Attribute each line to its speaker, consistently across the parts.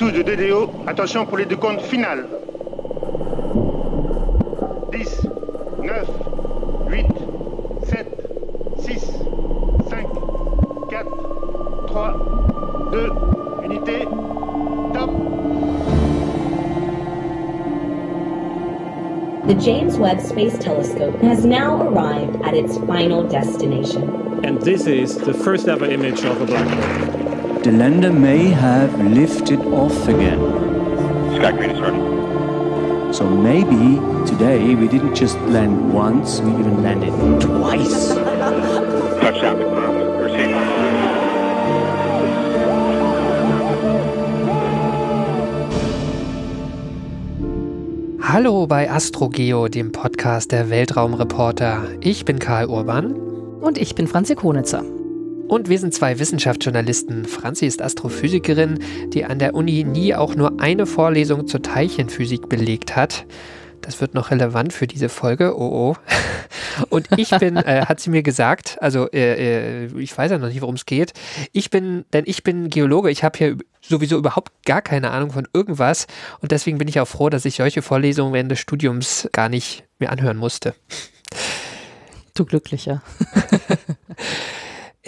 Speaker 1: tous de DDO. Attention pour les deux comptes finales. 10, 9, 8, 7, 6, 5, 4, 3, 2, unité, top.
Speaker 2: The James Webb Space Telescope has now arrived at its final destination.
Speaker 3: And this is the first ever image of a black hole.
Speaker 4: The lander may have lifted off again.
Speaker 5: Sky Green is ready.
Speaker 4: So maybe today we didn't just land once, we even landed twice.
Speaker 5: Touchdown confirmed. Proceed.
Speaker 6: Hallo bei AstroGeo, dem Podcast der Weltraumreporter. Ich bin Karl Urban.
Speaker 7: Und ich bin Franzi Konitzer.
Speaker 6: Und wir sind zwei Wissenschaftsjournalisten. Franzi ist Astrophysikerin, die an der Uni nie auch nur eine Vorlesung zur Teilchenphysik belegt hat. Das wird noch relevant für diese Folge. Oh oh. Und ich bin, äh, hat sie mir gesagt, also äh, äh, ich weiß ja noch nicht, worum es geht. Ich bin, denn ich bin Geologe, ich habe hier sowieso überhaupt gar keine Ahnung von irgendwas und deswegen bin ich auch froh, dass ich solche Vorlesungen während des Studiums gar nicht mehr anhören musste.
Speaker 7: Du Glücklicher.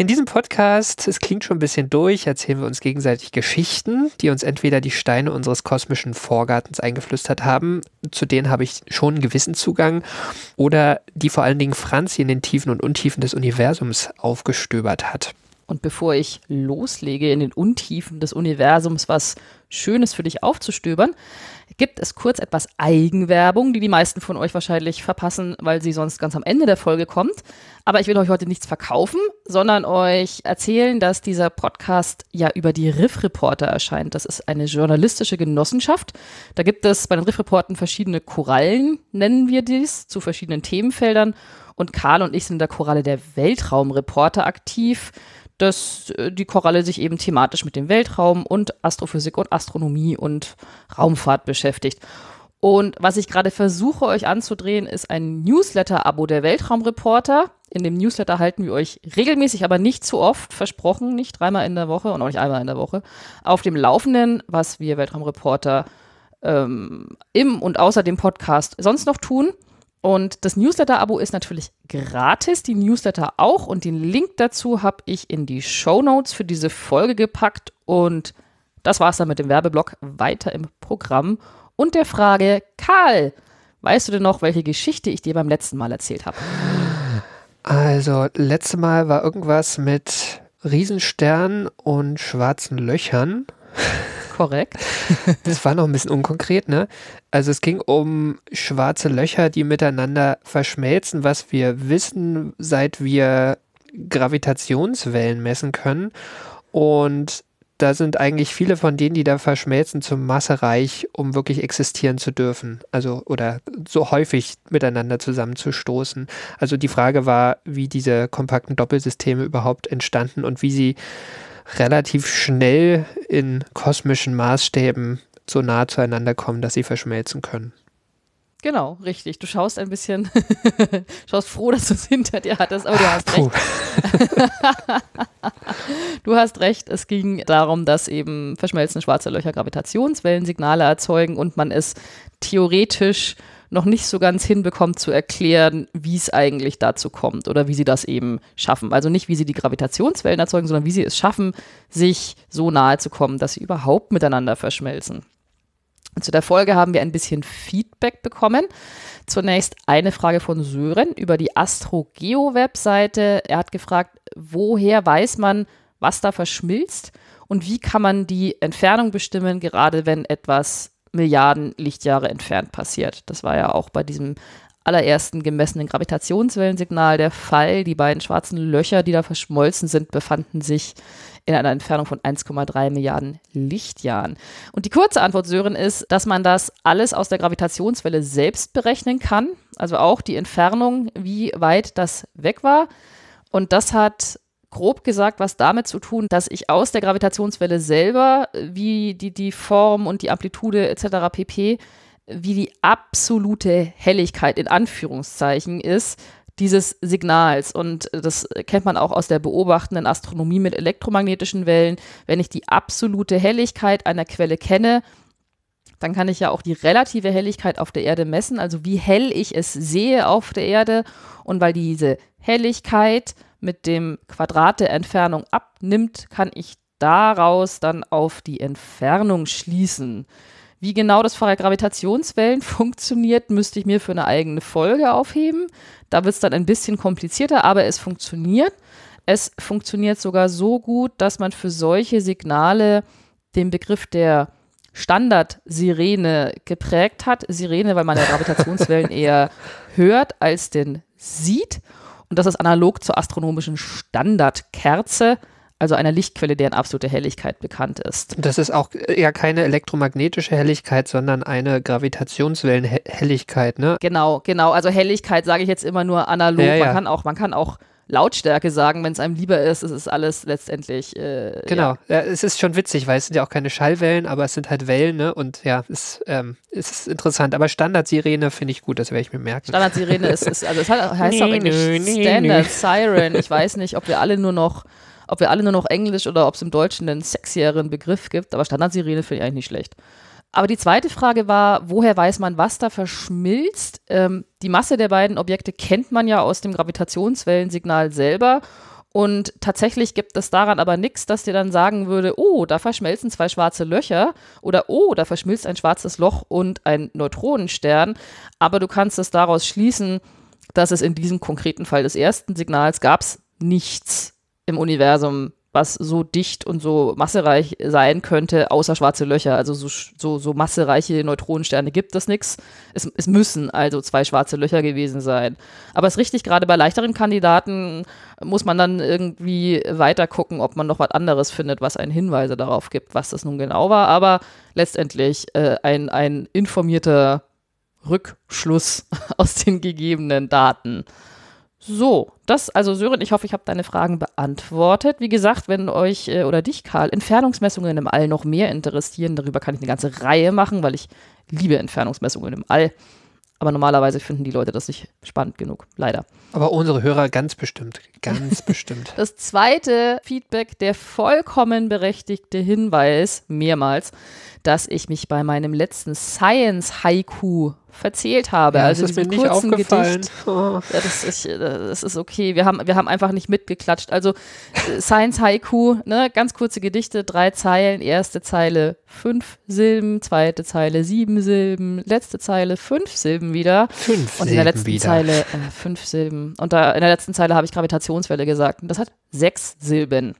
Speaker 6: In diesem Podcast, es klingt schon ein bisschen durch, erzählen wir uns gegenseitig Geschichten, die uns entweder die Steine unseres kosmischen Vorgartens eingeflüstert haben, zu denen habe ich schon einen gewissen Zugang, oder die vor allen Dingen Franzi in den Tiefen und Untiefen des Universums aufgestöbert hat.
Speaker 7: Und bevor ich loslege in den Untiefen des Universums, was Schönes für dich aufzustöbern, gibt es kurz etwas Eigenwerbung, die die meisten von euch wahrscheinlich verpassen, weil sie sonst ganz am Ende der Folge kommt. Aber ich will euch heute nichts verkaufen, sondern euch erzählen, dass dieser Podcast ja über die Riff Reporter erscheint. Das ist eine journalistische Genossenschaft. Da gibt es bei den Riff Reporten verschiedene Korallen, nennen wir dies, zu verschiedenen Themenfeldern. Und Karl und ich sind in der Koralle der Weltraumreporter aktiv dass äh, die Koralle sich eben thematisch mit dem Weltraum und Astrophysik und Astronomie und Raumfahrt beschäftigt. Und was ich gerade versuche euch anzudrehen, ist ein Newsletter-Abo der Weltraumreporter. In dem Newsletter halten wir euch regelmäßig, aber nicht zu oft, versprochen, nicht dreimal in der Woche und auch nicht einmal in der Woche, auf dem Laufenden, was wir Weltraumreporter ähm, im und außer dem Podcast sonst noch tun. Und das Newsletter-Abo ist natürlich gratis, die Newsletter auch. Und den Link dazu habe ich in die Show Notes für diese Folge gepackt. Und das war es dann mit dem Werbeblock weiter im Programm. Und der Frage, Karl, weißt du denn noch, welche Geschichte ich dir beim letzten Mal erzählt habe?
Speaker 6: Also, letzte Mal war irgendwas mit Riesensternen und schwarzen Löchern.
Speaker 7: Korrekt.
Speaker 6: das war noch ein bisschen unkonkret, ne? Also es ging um schwarze Löcher, die miteinander verschmelzen, was wir wissen, seit wir Gravitationswellen messen können. Und da sind eigentlich viele von denen, die da verschmelzen, zu massereich, um wirklich existieren zu dürfen. Also oder so häufig miteinander zusammenzustoßen. Also die Frage war, wie diese kompakten Doppelsysteme überhaupt entstanden und wie sie relativ schnell in kosmischen Maßstäben so nah zueinander kommen, dass sie verschmelzen können.
Speaker 7: Genau, richtig. Du schaust ein bisschen, schaust froh, dass du es hinter dir hattest, aber du hast Puh. recht. du hast recht, es ging darum, dass eben verschmelzende schwarze Löcher Gravitationswellensignale erzeugen und man es theoretisch noch nicht so ganz hinbekommt zu erklären, wie es eigentlich dazu kommt oder wie sie das eben schaffen. Also nicht, wie sie die Gravitationswellen erzeugen, sondern wie sie es schaffen, sich so nahe zu kommen, dass sie überhaupt miteinander verschmelzen. zu der Folge haben wir ein bisschen Feedback bekommen. Zunächst eine Frage von Sören über die AstroGeo-Webseite. Er hat gefragt, woher weiß man, was da verschmilzt und wie kann man die Entfernung bestimmen, gerade wenn etwas Milliarden Lichtjahre entfernt passiert. Das war ja auch bei diesem allerersten gemessenen Gravitationswellensignal der Fall. Die beiden schwarzen Löcher, die da verschmolzen sind, befanden sich in einer Entfernung von 1,3 Milliarden Lichtjahren. Und die kurze Antwort, Sören, ist, dass man das alles aus der Gravitationswelle selbst berechnen kann. Also auch die Entfernung, wie weit das weg war. Und das hat grob gesagt was damit zu tun, dass ich aus der Gravitationswelle selber, wie die, die Form und die Amplitude etc. pp., wie die absolute Helligkeit in Anführungszeichen ist, dieses Signals. Und das kennt man auch aus der beobachtenden Astronomie mit elektromagnetischen Wellen. Wenn ich die absolute Helligkeit einer Quelle kenne, dann kann ich ja auch die relative Helligkeit auf der Erde messen, also wie hell ich es sehe auf der Erde. Und weil diese Helligkeit mit dem Quadrat der Entfernung abnimmt, kann ich daraus dann auf die Entfernung schließen. Wie genau das Fach Gravitationswellen funktioniert, müsste ich mir für eine eigene Folge aufheben. Da wird es dann ein bisschen komplizierter, aber es funktioniert. Es funktioniert sogar so gut, dass man für solche Signale den Begriff der Standard-Sirene geprägt hat. Sirene, weil man ja Gravitationswellen eher hört als denn sieht. Und das ist analog zur astronomischen Standardkerze, also einer Lichtquelle, deren absolute Helligkeit bekannt ist.
Speaker 6: Das ist auch eher keine elektromagnetische Helligkeit, sondern eine Gravitationswellenhelligkeit, ne?
Speaker 7: Genau, genau. Also Helligkeit sage ich jetzt immer nur analog.
Speaker 6: Ja, ja.
Speaker 7: Man kann auch, man kann auch Lautstärke sagen, wenn es einem lieber ist. Es ist alles letztendlich. Äh,
Speaker 6: Genau,
Speaker 7: Ja.
Speaker 6: ja, es ist schon witzig, weil es sind ja auch keine Schallwellen, aber es sind halt Wellen, ne? Und ja, es, ähm, es ist interessant. Aber Standardsirene finde ich gut, das werde ich mir merken.
Speaker 7: Standardsirene ist, ist, also es hat, heißt
Speaker 6: Nee,
Speaker 7: Englisch
Speaker 6: nö, nee,
Speaker 7: Standard
Speaker 6: nö.
Speaker 7: Siren. Ich weiß nicht, ob wir alle nur noch, ob wir alle nur noch Englisch oder ob es im Deutschen einen sexieren Begriff gibt, aber Standardsirene finde ich eigentlich nicht schlecht. Aber die zweite Frage war, woher weiß man, was da verschmilzt? Ähm, die Masse der beiden Objekte kennt man ja aus dem Gravitationswellensignal selber. Und tatsächlich gibt es daran aber nichts, dass dir dann sagen würde, oh, da verschmelzen zwei schwarze Löcher oder oh, da verschmilzt ein schwarzes Loch und ein Neutronenstern. Aber du kannst es daraus schließen, dass es in diesem konkreten Fall des ersten Signals gab es nichts im Universum, was so dicht und so massereich sein könnte, außer schwarze Löcher. Also so, so, so massereiche Neutronensterne gibt es nichts. Es, es müssen also zwei schwarze Löcher gewesen sein. Aber es ist richtig, gerade bei leichteren Kandidaten muss man dann irgendwie weiter gucken, ob man noch was anderes findet, was einen Hinweise darauf gibt, was das nun genau war. Aber letztendlich äh, ein, ein informierter Rückschluss aus den gegebenen Daten. So, das, also Sören, ich hoffe, ich habe deine Fragen beantwortet. Wie gesagt, wenn euch äh, oder dich, Karl, Entfernungsmessungen im All noch mehr interessieren, darüber kann ich eine ganze Reihe machen, weil ich liebe Entfernungsmessungen im All. Aber normalerweise finden die Leute das nicht spannend genug, leider.
Speaker 6: Aber unsere Hörer ganz bestimmt, ganz bestimmt.
Speaker 7: Das zweite Feedback, der vollkommen berechtigte Hinweis, mehrmals, dass ich mich bei meinem letzten Science-Haiku verzählt habe.
Speaker 6: Ja,
Speaker 7: also
Speaker 6: das ist mir nicht aufgefallen.
Speaker 7: Gedicht.
Speaker 6: Oh.
Speaker 7: Ja, das, ist, äh, das ist okay. Wir haben, wir haben einfach nicht mitgeklatscht. Also äh, Science Haiku, ne, ganz kurze Gedichte, drei Zeilen, erste Zeile fünf Silben, zweite Zeile sieben Silben, letzte Zeile fünf Silben wieder.
Speaker 6: Fünf
Speaker 7: Und in der letzten
Speaker 6: wieder.
Speaker 7: Zeile äh, fünf Silben. Und da in der letzten Zeile habe ich Gravitationswelle gesagt. Und das hat sechs Silben.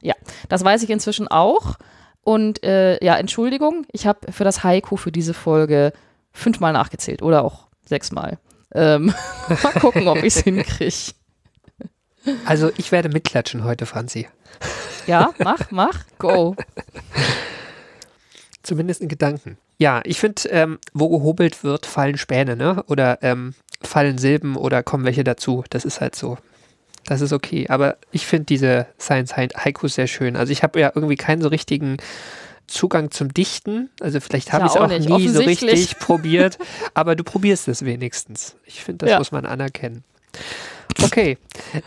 Speaker 7: Ja, das weiß ich inzwischen auch. Und äh, ja, Entschuldigung, ich habe für das Haiku für diese Folge fünfmal nachgezählt oder auch sechsmal. Ähm, mal gucken, ob ich es hinkriege.
Speaker 6: Also ich werde mitklatschen heute, Franzi.
Speaker 7: Ja, mach, mach, go.
Speaker 6: Zumindest in Gedanken. Ja, ich finde, ähm, wo gehobelt wird, fallen Späne, ne? Oder ähm, fallen Silben oder kommen welche dazu. Das ist halt so. Das ist okay. Aber ich finde diese Science Haikus sehr schön. Also ich habe ja irgendwie keinen so richtigen Zugang zum Dichten. Also vielleicht habe ich es
Speaker 7: auch
Speaker 6: auch nie so richtig probiert. Aber du probierst es wenigstens. Ich finde, das
Speaker 7: Ja.
Speaker 6: muss man anerkennen. Okay,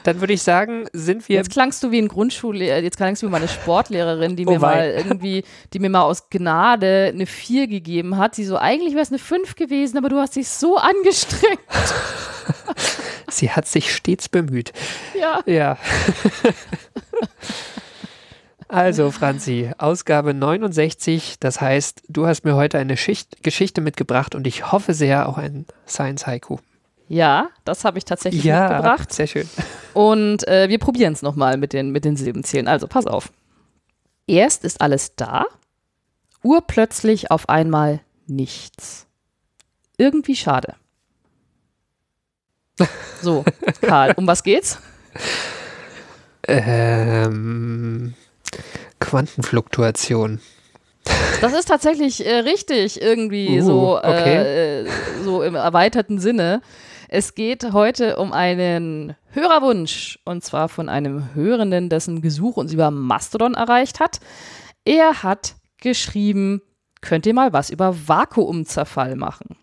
Speaker 6: dann würde ich sagen, sind wir
Speaker 7: Jetzt klangst du wie ein Grundschullehrer, jetzt klangst du wie meine Sportlehrerin, die mir
Speaker 6: Oh wei.
Speaker 7: mal irgendwie, die mir mal aus Gnade eine 4 gegeben hat. Sie so, eigentlich wäre es eine 5 gewesen, aber du hast dich so angestrengt.
Speaker 6: Sie hat sich stets bemüht.
Speaker 7: Ja.
Speaker 6: Ja. Also, Franzi, Ausgabe 69. Das heißt, du hast mir heute eine Schicht Geschichte mitgebracht und ich hoffe sehr auch ein Science Haiku.
Speaker 7: Ja, das habe ich tatsächlich
Speaker 6: Ja,
Speaker 7: mitgebracht.
Speaker 6: sehr schön.
Speaker 7: Und äh, wir probieren es nochmal mit den, mit den Silbenzählen. Also, pass auf. Erst ist alles da, urplötzlich auf einmal nichts. Irgendwie schade. So, Karl, um was geht's?
Speaker 6: Ähm, Quantenfluktuation.
Speaker 7: Das ist tatsächlich äh, richtig, irgendwie
Speaker 6: Uh,
Speaker 7: so,
Speaker 6: okay.
Speaker 7: äh, so im erweiterten Sinne. Es geht heute um einen Hörerwunsch und zwar von einem Hörenden, dessen Gesuch uns über Mastodon erreicht hat. Er hat geschrieben, könnt ihr mal was über Vakuumzerfall machen?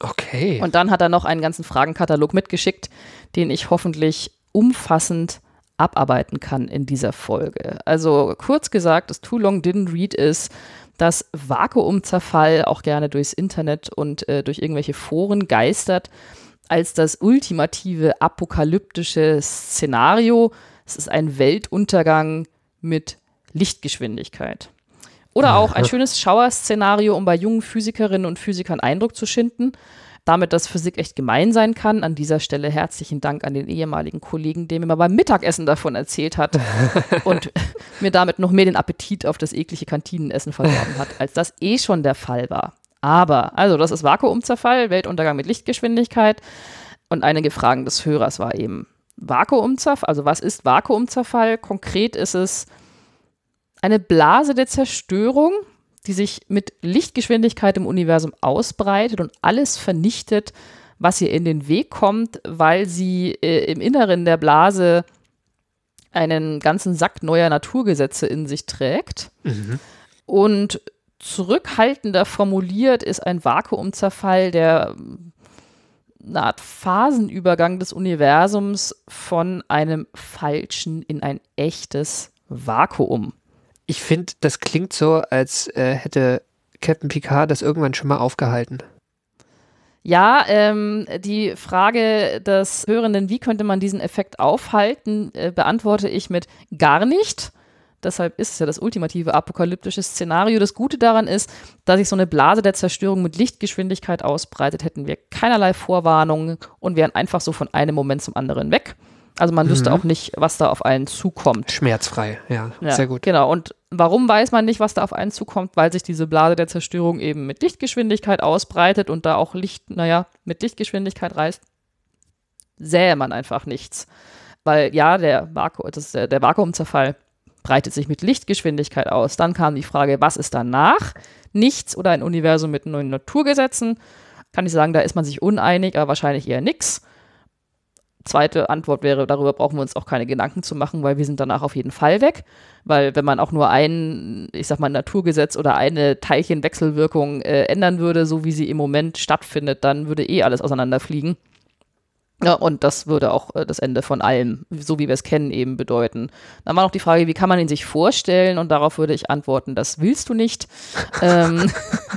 Speaker 6: Okay.
Speaker 7: Und dann hat er noch einen ganzen Fragenkatalog mitgeschickt, den ich hoffentlich umfassend abarbeiten kann in dieser Folge. Also kurz gesagt, das Too Long Didn't Read ist, dass Vakuumzerfall auch gerne durchs Internet und äh, durch irgendwelche Foren geistert als das ultimative apokalyptische Szenario. Es ist ein Weltuntergang mit Lichtgeschwindigkeit. Oder auch ein schönes Schauerszenario, um bei jungen Physikerinnen und Physikern Eindruck zu schinden. Damit, dass Physik echt gemein sein kann. An dieser Stelle herzlichen Dank an den ehemaligen Kollegen, der mir mal beim Mittagessen davon erzählt hat und mir damit noch mehr den Appetit auf das eklige Kantinenessen verdorben hat, als das eh schon der Fall war. Aber, also das ist Vakuumzerfall, Weltuntergang mit Lichtgeschwindigkeit. Und einige Fragen des Hörers war eben Vakuumzerfall, also was ist Vakuumzerfall? Konkret ist es eine Blase der Zerstörung, die sich mit Lichtgeschwindigkeit im Universum ausbreitet und alles vernichtet, was ihr in den Weg kommt, weil sie äh, im Inneren der Blase einen ganzen Sack neuer Naturgesetze in sich trägt. Und zurückhaltender formuliert ist ein Vakuumzerfall der eine Art Phasenübergang des Universums von einem falschen in ein echtes Vakuum.
Speaker 6: Ich finde, das klingt so, als äh, hätte Captain Picard das irgendwann schon mal aufgehalten.
Speaker 7: Ja, ähm, die Frage des Hörenden, wie könnte man diesen Effekt aufhalten, äh, beantworte ich mit gar nicht. Deshalb ist es ja das ultimative apokalyptische Szenario. Das Gute daran ist, dass sich so eine Blase der Zerstörung mit Lichtgeschwindigkeit ausbreitet, hätten wir keinerlei Vorwarnungen und wären einfach so von einem Moment zum anderen weg. Also man wüsste
Speaker 6: Mhm.
Speaker 7: auch nicht, was da auf einen zukommt.
Speaker 6: Schmerzfrei, ja,
Speaker 7: Ja,
Speaker 6: sehr gut.
Speaker 7: Genau. Und warum weiß man nicht, was da auf einen zukommt? Weil sich diese Blase der Zerstörung eben mit Lichtgeschwindigkeit ausbreitet und da auch Licht, naja, mit Lichtgeschwindigkeit reist, sähe man einfach nichts. Weil ja, der, Vaku das der, der Vakuumzerfall breitet sich mit Lichtgeschwindigkeit aus. Dann kam die Frage, was ist danach? Nichts oder ein Universum mit neuen Naturgesetzen? Kann ich sagen, da ist man sich uneinig, aber wahrscheinlich eher nix. Zweite Antwort wäre, darüber brauchen wir uns auch keine Gedanken zu machen, weil wir sind danach auf jeden Fall weg. Weil wenn man auch nur ein, ich sag mal, Naturgesetz oder eine Teilchenwechselwirkung äh, ändern würde, so wie sie im Moment stattfindet, dann würde eh alles auseinanderfliegen. Ja, und das würde auch äh, das Ende von allem, so wie wir es kennen, eben bedeuten. Dann war noch die Frage, wie kann man ihn sich vorstellen? Und darauf würde ich antworten, das willst du nicht. ähm,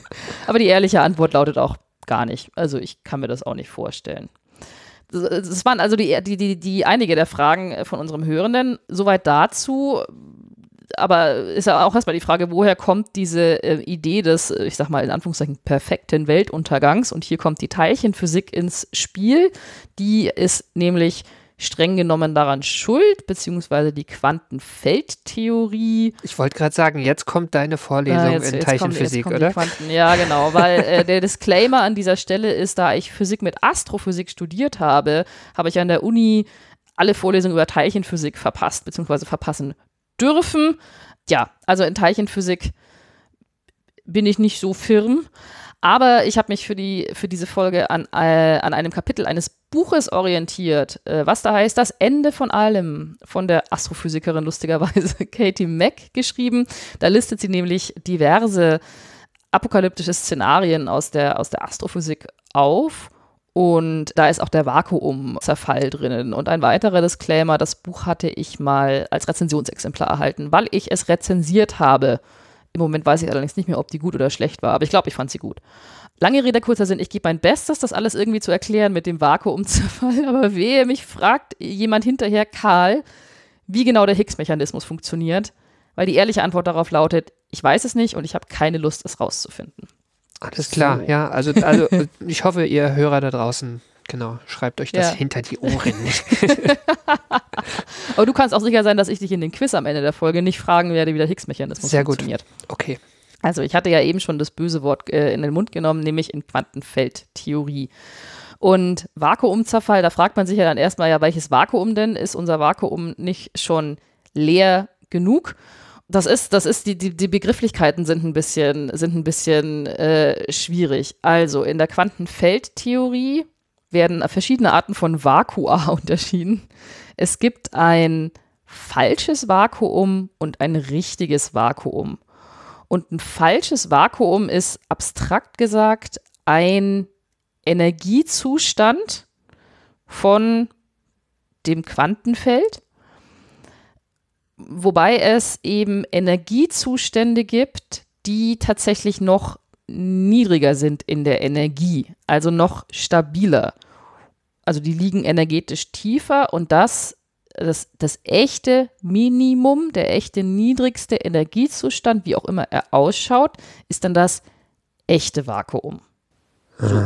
Speaker 7: aber die ehrliche Antwort lautet auch gar nicht. Also ich kann mir das auch nicht vorstellen. Das- Das waren also die, die, die, die einige der Fragen äh, von unserem Hörenden. Soweit dazu. Aber ist ja auch erstmal die Frage, woher kommt diese äh, Idee des, äh, ich sag mal in Anführungszeichen, perfekten Weltuntergangs? Und hier kommt die Teilchenphysik ins Spiel. Die ist nämlich streng genommen daran schuld, beziehungsweise die Quantenfeldtheorie.
Speaker 6: Ich wollte gerade sagen, jetzt kommt deine Vorlesung
Speaker 7: Ja, jetzt-
Speaker 6: in
Speaker 7: jetzt
Speaker 6: Teilchenphysik,
Speaker 7: kommen
Speaker 6: oder?
Speaker 7: Ja, genau, weil äh, der Disclaimer an dieser Stelle ist, da ich Physik mit Astrophysik studiert habe, habe ich an der Uni alle Vorlesungen über Teilchenphysik verpasst, beziehungsweise verpassen dürfen. Ja, also in Teilchenphysik bin ich nicht so firm. Aber ich habe mich für, die, für diese Folge an, äh, an einem Kapitel eines Buches orientiert, äh, was da heißt, das Ende von allem von der Astrophysikerin lustigerweise Katie Mack geschrieben. Da listet sie nämlich diverse apokalyptische Szenarien aus der, aus der Astrophysik auf. Und da ist auch der Vakuumzerfall drinnen. Und ein weiterer Disclaimer, das Buch hatte ich mal als Rezensionsexemplar erhalten, weil ich es rezensiert habe. Im Moment weiß ich allerdings nicht mehr, ob die gut oder schlecht war, aber ich glaube, ich fand sie gut. Lange Rede, kurzer Sinn, ich gebe mein Bestes, das alles irgendwie zu erklären mit dem Vakuumzerfall, aber wehe, mich fragt jemand hinterher, Karl, wie genau der Higgs-Mechanismus funktioniert, weil die ehrliche Antwort darauf lautet, ich weiß es nicht und ich habe keine Lust, es rauszufinden.
Speaker 6: Alles klar, ja. Also, also ich hoffe, ihr Hörer da draußen, genau, schreibt euch das
Speaker 7: Ja.
Speaker 6: hinter die Ohren.
Speaker 7: Aber du kannst auch sicher sein, dass ich dich in den Quiz am Ende der Folge nicht fragen werde, wie der Higgs-Mechanismus
Speaker 6: Sehr gut.
Speaker 7: funktioniert.
Speaker 6: Okay.
Speaker 7: Also ich hatte ja eben schon das böse Wort äh, in den Mund genommen, nämlich in Quantenfeldtheorie. Und Vakuumzerfall, da fragt man sich ja dann erstmal, ja, welches Vakuum denn? Ist unser Vakuum nicht schon leer genug? Das ist, das ist, die, die, die Begrifflichkeiten sind ein bisschen, sind ein bisschen äh, schwierig. Also in der Quantenfeldtheorie werden verschiedene Arten von Vakua unterschieden. Es gibt ein falsches Vakuum und ein richtiges Vakuum. Und ein falsches Vakuum ist abstrakt gesagt ein Energiezustand von dem Quantenfeld, wobei es eben Energiezustände gibt, die tatsächlich noch niedriger sind in der Energie, also noch stabiler. Also die liegen energetisch tiefer und das, das, das echte Minimum, der echte niedrigste Energiezustand, wie auch immer er ausschaut, ist dann das echte Vakuum. So.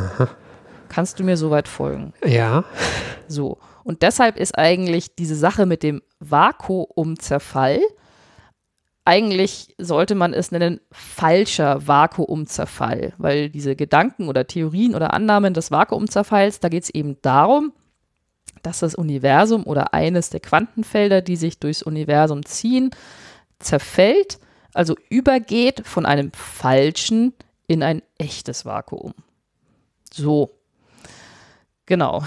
Speaker 7: Kannst du mir soweit folgen?
Speaker 6: Ja.
Speaker 7: So. Und deshalb ist eigentlich diese Sache mit dem Vakuumzerfall, eigentlich sollte man es nennen, falscher Vakuumzerfall, weil diese Gedanken oder Theorien oder Annahmen des Vakuumzerfalls, da geht es eben darum, dass das Universum oder eines der Quantenfelder, die sich durchs Universum ziehen, zerfällt, also übergeht von einem falschen in ein echtes Vakuum. So. Genau.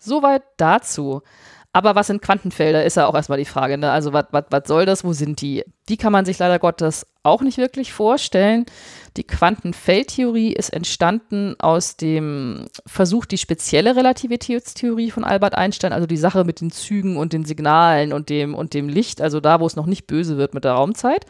Speaker 7: Soweit dazu. Aber was sind Quantenfelder, ist ja auch erstmal die Frage. Ne? Also, was soll das? Wo sind die? Die kann man sich leider Gottes auch nicht wirklich vorstellen. Die Quantenfeldtheorie ist entstanden aus dem Versuch, die spezielle Relativitätstheorie von Albert Einstein, also die Sache mit den Zügen und den Signalen und dem, und dem Licht, also da, wo es noch nicht böse wird mit der Raumzeit.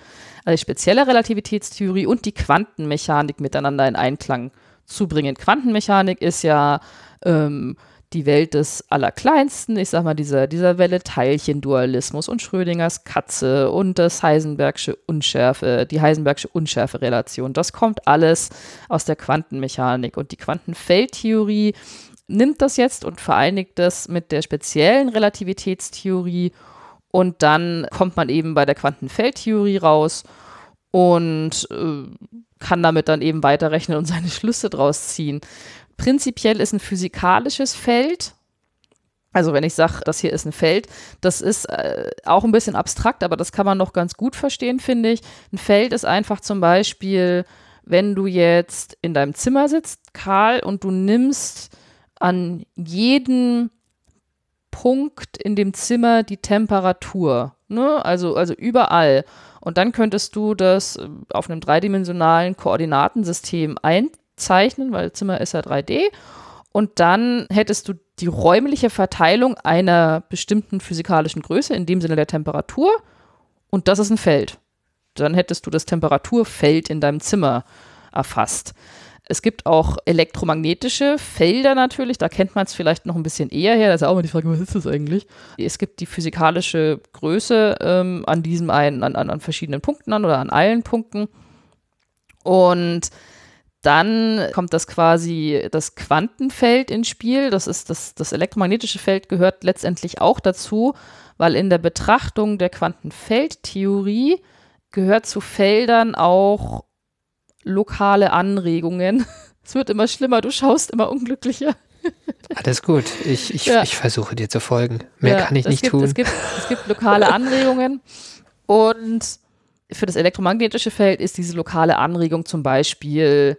Speaker 7: Also die spezielle Relativitätstheorie und die Quantenmechanik miteinander in Einklang zu bringen. Quantenmechanik ist ja ähm, die Welt des Allerkleinsten, ich sag mal, dieser, dieser Welle Teilchendualismus und Schrödingers Katze und das Heisenbergsche Unschärfe, die Heisenbergsche Unschärfe-Relation. Das kommt alles aus der Quantenmechanik und die Quantenfeldtheorie nimmt das jetzt und vereinigt das mit der speziellen Relativitätstheorie und dann kommt man eben bei der Quantenfeldtheorie raus und äh, kann damit dann eben weiterrechnen und seine Schlüsse draus ziehen. Prinzipiell ist ein physikalisches Feld, also wenn ich sage, das hier ist ein Feld, das ist äh, auch ein bisschen abstrakt, aber das kann man noch ganz gut verstehen, finde ich. Ein Feld ist einfach zum Beispiel, wenn du jetzt in deinem Zimmer sitzt, Karl, und du nimmst an jeden Punkt in dem Zimmer die Temperatur, ne? also, also überall. Und dann könntest du das äh, auf einem dreidimensionalen Koordinatensystem ein, zeichnen, weil Zimmer ist ja 3D. Und dann hättest du die räumliche Verteilung einer bestimmten physikalischen Größe, in dem Sinne der Temperatur. Und das ist ein Feld. Dann hättest du das Temperaturfeld in deinem Zimmer erfasst. Es gibt auch elektromagnetische Felder natürlich, da kennt man es vielleicht noch ein bisschen eher her. Da ist ja auch immer die Frage, was ist das eigentlich? Es gibt die physikalische Größe ähm, an diesem einen, an, an, an verschiedenen Punkten an oder an allen Punkten. Und dann kommt das quasi das Quantenfeld ins Spiel. Das ist das, das elektromagnetische Feld gehört letztendlich auch dazu, weil in der Betrachtung der Quantenfeldtheorie gehört zu Feldern auch lokale Anregungen. Es wird immer schlimmer, du schaust immer unglücklicher.
Speaker 6: Alles gut, ich, ich, ja. ich versuche dir zu folgen. Mehr ja, kann ich nicht
Speaker 7: gibt,
Speaker 6: tun.
Speaker 7: Es gibt, es gibt lokale Anregungen und für das elektromagnetische Feld ist diese lokale Anregung zum Beispiel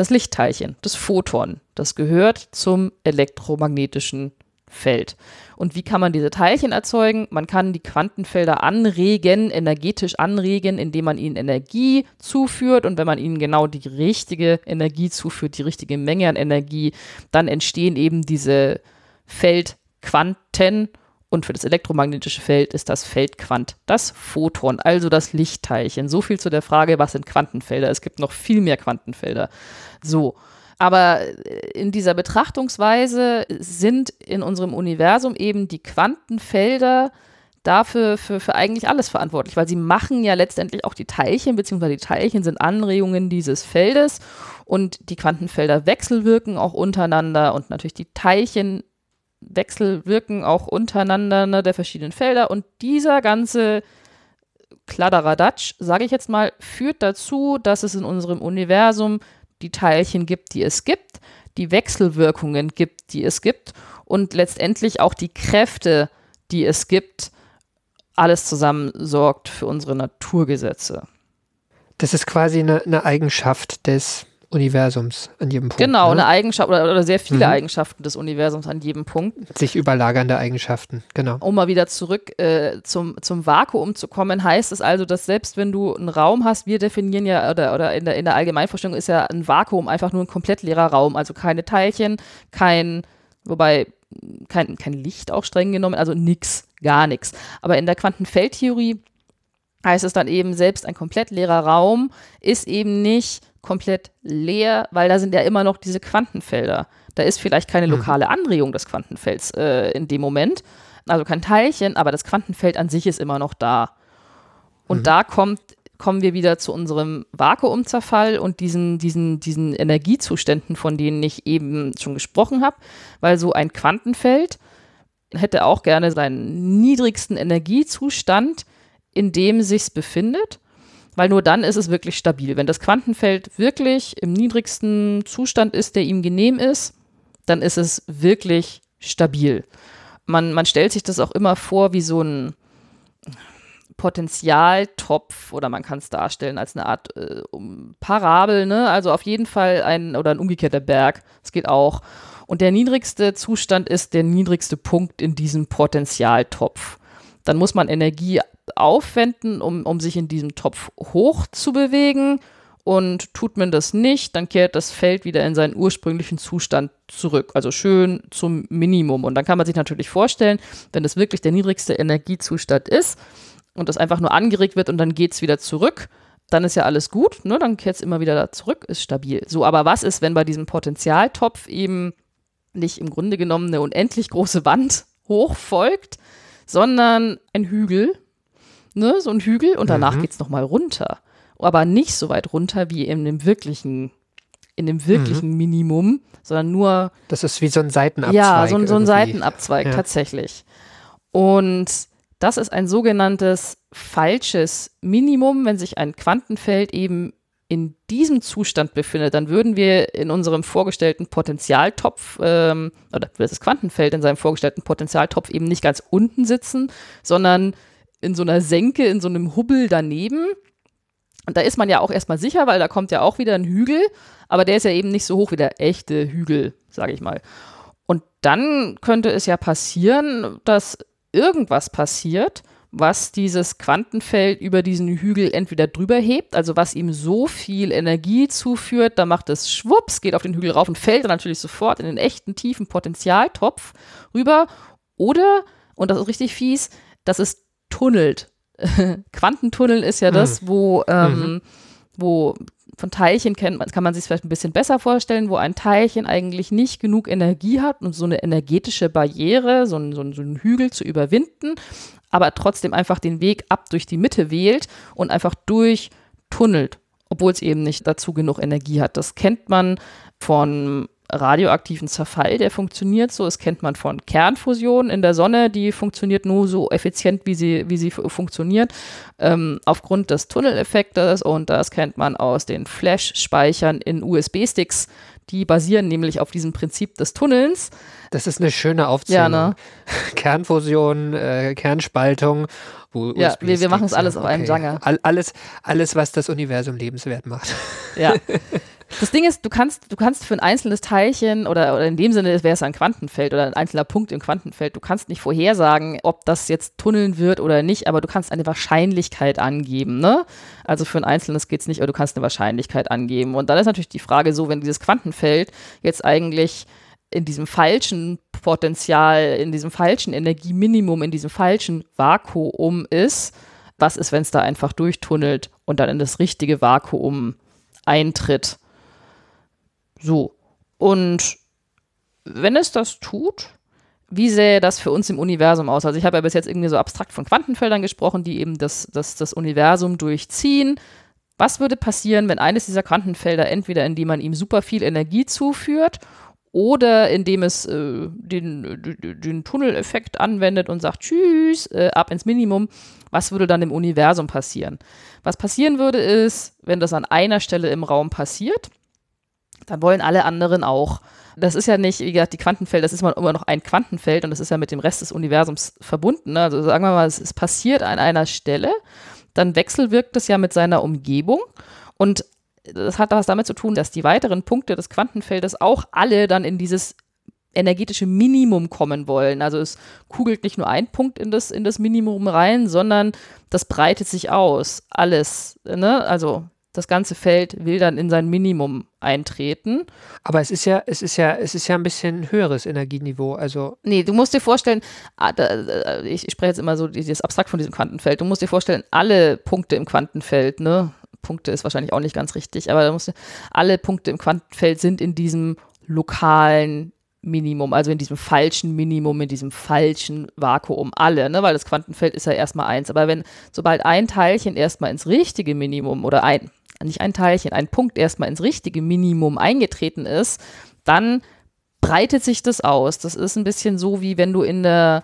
Speaker 7: das Lichtteilchen, das Photon, das gehört zum elektromagnetischen Feld. Und wie kann man diese Teilchen erzeugen? Man kann die Quantenfelder anregen, energetisch anregen, indem man ihnen Energie zuführt. Und wenn man ihnen genau die richtige Energie zuführt, die richtige Menge an Energie, dann entstehen eben diese Feldquanten und für das elektromagnetische Feld ist das Feldquant das Photon, also das Lichtteilchen. So viel zu der Frage, was sind Quantenfelder? Es gibt noch viel mehr Quantenfelder. So. Aber in dieser Betrachtungsweise sind in unserem Universum eben die Quantenfelder dafür für, für eigentlich alles verantwortlich, weil sie machen ja letztendlich auch die Teilchen, beziehungsweise die Teilchen sind Anregungen dieses Feldes und die Quantenfelder wechselwirken auch untereinander und natürlich die Teilchen wechselwirken auch untereinander ne, der verschiedenen Felder und dieser ganze Kladderadatsch, sage ich jetzt mal, führt dazu, dass es in unserem Universum die Teilchen gibt, die es gibt, die Wechselwirkungen gibt, die es gibt und letztendlich auch die Kräfte, die es gibt, alles zusammen sorgt für unsere Naturgesetze.
Speaker 6: Das ist quasi eine, eine Eigenschaft des Universums an jedem Punkt.
Speaker 7: Genau,
Speaker 6: ne?
Speaker 7: eine Eigenschaft oder, oder sehr viele
Speaker 6: Mhm.
Speaker 7: Eigenschaften des Universums an jedem Punkt.
Speaker 6: Sich überlagernde Eigenschaften, genau.
Speaker 7: Um mal wieder zurück äh, zum, zum Vakuum zu kommen, heißt es also, dass selbst wenn du einen Raum hast, wir definieren ja, oder, oder in, der, in der Allgemeinvorstellung ist ja ein Vakuum einfach nur ein komplett leerer Raum, also keine Teilchen, kein, wobei kein, kein Licht auch streng genommen, also nix, gar nichts. Aber in der Quantenfeldtheorie heißt es dann eben, selbst ein komplett leerer Raum ist eben nicht komplett leer, weil da sind ja immer noch diese Quantenfelder. Da ist vielleicht keine lokale Anregung des Quantenfelds äh, in dem Moment, also kein Teilchen, aber das Quantenfeld an sich ist immer noch da. Und da kommt, kommen wir wieder zu unserem Vakuumzerfall und diesen, diesen, diesen Energiezuständen, von denen ich eben schon gesprochen habe, weil so ein Quantenfeld hätte auch gerne seinen niedrigsten Energiezustand, in dem sich's befindet, weil nur dann ist es wirklich stabil. Wenn das Quantenfeld wirklich im niedrigsten Zustand ist, der ihm genehm ist, dann ist es wirklich stabil. Man, man stellt sich das auch immer vor wie so ein Potenzialtopf oder man kann es darstellen als eine Art äh, Parabel, ne? Also auf jeden Fall ein oder ein umgekehrter Berg. Das geht auch. Und der niedrigste Zustand ist der niedrigste Punkt in diesem Potentialtopf. Dann muss man Energie aufwenden, um, um sich in diesem Topf hoch zu bewegen. Und tut man das nicht, dann kehrt das Feld wieder in seinen ursprünglichen Zustand zurück. Also schön zum Minimum. Und dann kann man sich natürlich vorstellen, wenn das wirklich der niedrigste Energiezustand ist und das einfach nur angeregt wird und dann geht es wieder zurück, dann ist ja alles gut. Ne? Dann kehrt es immer wieder da zurück, ist stabil. So, aber was ist, wenn bei diesem Potentialtopf eben nicht im Grunde genommen eine unendlich große Wand hochfolgt, sondern ein Hügel, ne, so ein Hügel und danach
Speaker 6: Mhm.
Speaker 7: geht's noch mal runter. Aber nicht so weit runter wie in dem wirklichen, in dem wirklichen Minimum, sondern nur
Speaker 6: Das ist wie so ein Seitenabzweig.
Speaker 7: ja, so, ein- so ein. Seitenabzweig
Speaker 6: Ja.
Speaker 7: tatsächlich. Und das ist ein sogenanntes falsches Minimum, wenn sich ein Quantenfeld eben in diesem Zustand befindet, dann würden wir in unserem vorgestellten Potentialtopf ähm, oder das Quantenfeld in seinem vorgestellten Potentialtopf eben nicht ganz unten sitzen, sondern in so einer Senke, in so einem Hubbel daneben. Und da ist man ja auch erstmal sicher, weil da kommt ja auch wieder ein Hügel, aber der ist ja eben nicht so hoch wie der echte Hügel, sage ich mal. Und dann könnte es ja passieren, dass irgendwas passiert, was dieses Quantenfeld über diesen Hügel entweder drüber hebt, also was ihm so viel Energie zuführt, da macht es schwupps, geht auf den Hügel rauf und fällt dann natürlich sofort in den echten tiefen Potentialtopf rüber. Oder, und das ist richtig fies, dass es tunnelt. Quantentunnel ist ja das, wo, ähm, wo von Teilchen kennt man, kann man sich vielleicht ein bisschen besser vorstellen, wo ein Teilchen eigentlich nicht genug Energie hat, um so eine energetische Barriere, so einen, so einen, so einen Hügel zu überwinden, aber trotzdem einfach den Weg ab durch die Mitte wählt und einfach durchtunnelt, obwohl es eben nicht dazu genug Energie hat. Das kennt man von radioaktiven Zerfall, der funktioniert so. Das kennt man von Kernfusion in der Sonne, die funktioniert nur so effizient, wie sie, wie sie fu- funktioniert, ähm, aufgrund des Tunneleffektes. Und das kennt man aus den Flash-Speichern in USB-Sticks. Die basieren nämlich auf diesem Prinzip des Tunnelns.
Speaker 6: Das ist eine schöne Aufzählung.
Speaker 7: Ja, ne?
Speaker 6: Kernfusion, äh, Kernspaltung. U-
Speaker 7: Ja, wir- wir
Speaker 6: USB-Sticks,
Speaker 7: machen's alles auf einem Sanger.
Speaker 6: All, alles, alles, was das Universum lebenswert macht.
Speaker 7: Ja. Das Ding ist, du kannst, du kannst für ein einzelnes Teilchen oder, oder in dem Sinne wäre es ein Quantenfeld oder ein einzelner Punkt im Quantenfeld, du kannst nicht vorhersagen, ob das jetzt tunneln wird oder nicht, aber du kannst eine Wahrscheinlichkeit angeben, ne? Also für ein einzelnes geht es nicht, aber du kannst eine Wahrscheinlichkeit angeben. Und dann ist natürlich die Frage so, wenn dieses Quantenfeld jetzt eigentlich in diesem falschen Potenzial, in diesem falschen Energieminimum, in diesem falschen Vakuum ist, was ist, wenn es da einfach durchtunnelt und dann in das richtige Vakuum eintritt? So. Und wenn es das tut, wie sähe das für uns im Universum aus? Also ich habe ja bis jetzt irgendwie so abstrakt von Quantenfeldern gesprochen, die eben das, das, das Universum durchziehen. Was würde passieren, wenn eines dieser Quantenfelder entweder indem man ihm super viel Energie zuführt oder indem es äh, den, den, Tunneleffekt anwendet und sagt, tschüss, äh, ab ins Minimum, was würde dann im Universum passieren? Was passieren würde ist, wenn das an einer Stelle im Raum passiert, dann wollen alle anderen auch. Das ist ja nicht, wie gesagt, die Quantenfelder, das ist immer noch ein Quantenfeld und das ist ja mit dem Rest des Universums verbunden. ne? Also sagen wir mal, es, es passiert an einer Stelle, dann wechselwirkt es ja mit seiner Umgebung und das hat was damit zu tun, dass die weiteren Punkte des Quantenfeldes auch alle dann in dieses energetische Minimum kommen wollen. Also es kugelt nicht nur ein Punkt in das, in das Minimum rein, sondern das breitet sich aus. Alles. Ne? Also das ganze Feld will dann in sein Minimum eintreten.
Speaker 6: Aber es ist ja, es ist ja, es ist ja ein bisschen höheres Energieniveau. Also
Speaker 7: Nee, du musst dir vorstellen, ah, da, ich, spreche jetzt immer so dieses Abstrakt von diesem Quantenfeld. Du musst dir vorstellen, alle Punkte im Quantenfeld, ne, Punkte ist wahrscheinlich auch nicht ganz richtig, aber musst alle Punkte im Quantenfeld sind in diesem lokalen Minimum, also in diesem falschen Minimum, in diesem falschen Vakuum, alle, ne? weil das Quantenfeld ist ja erstmal eins. Aber wenn, sobald ein Teilchen erstmal ins richtige Minimum oder ein, nicht ein Teilchen, ein Punkt erstmal ins richtige Minimum eingetreten ist, dann breitet sich das aus. Das ist ein bisschen so, wie wenn du in der,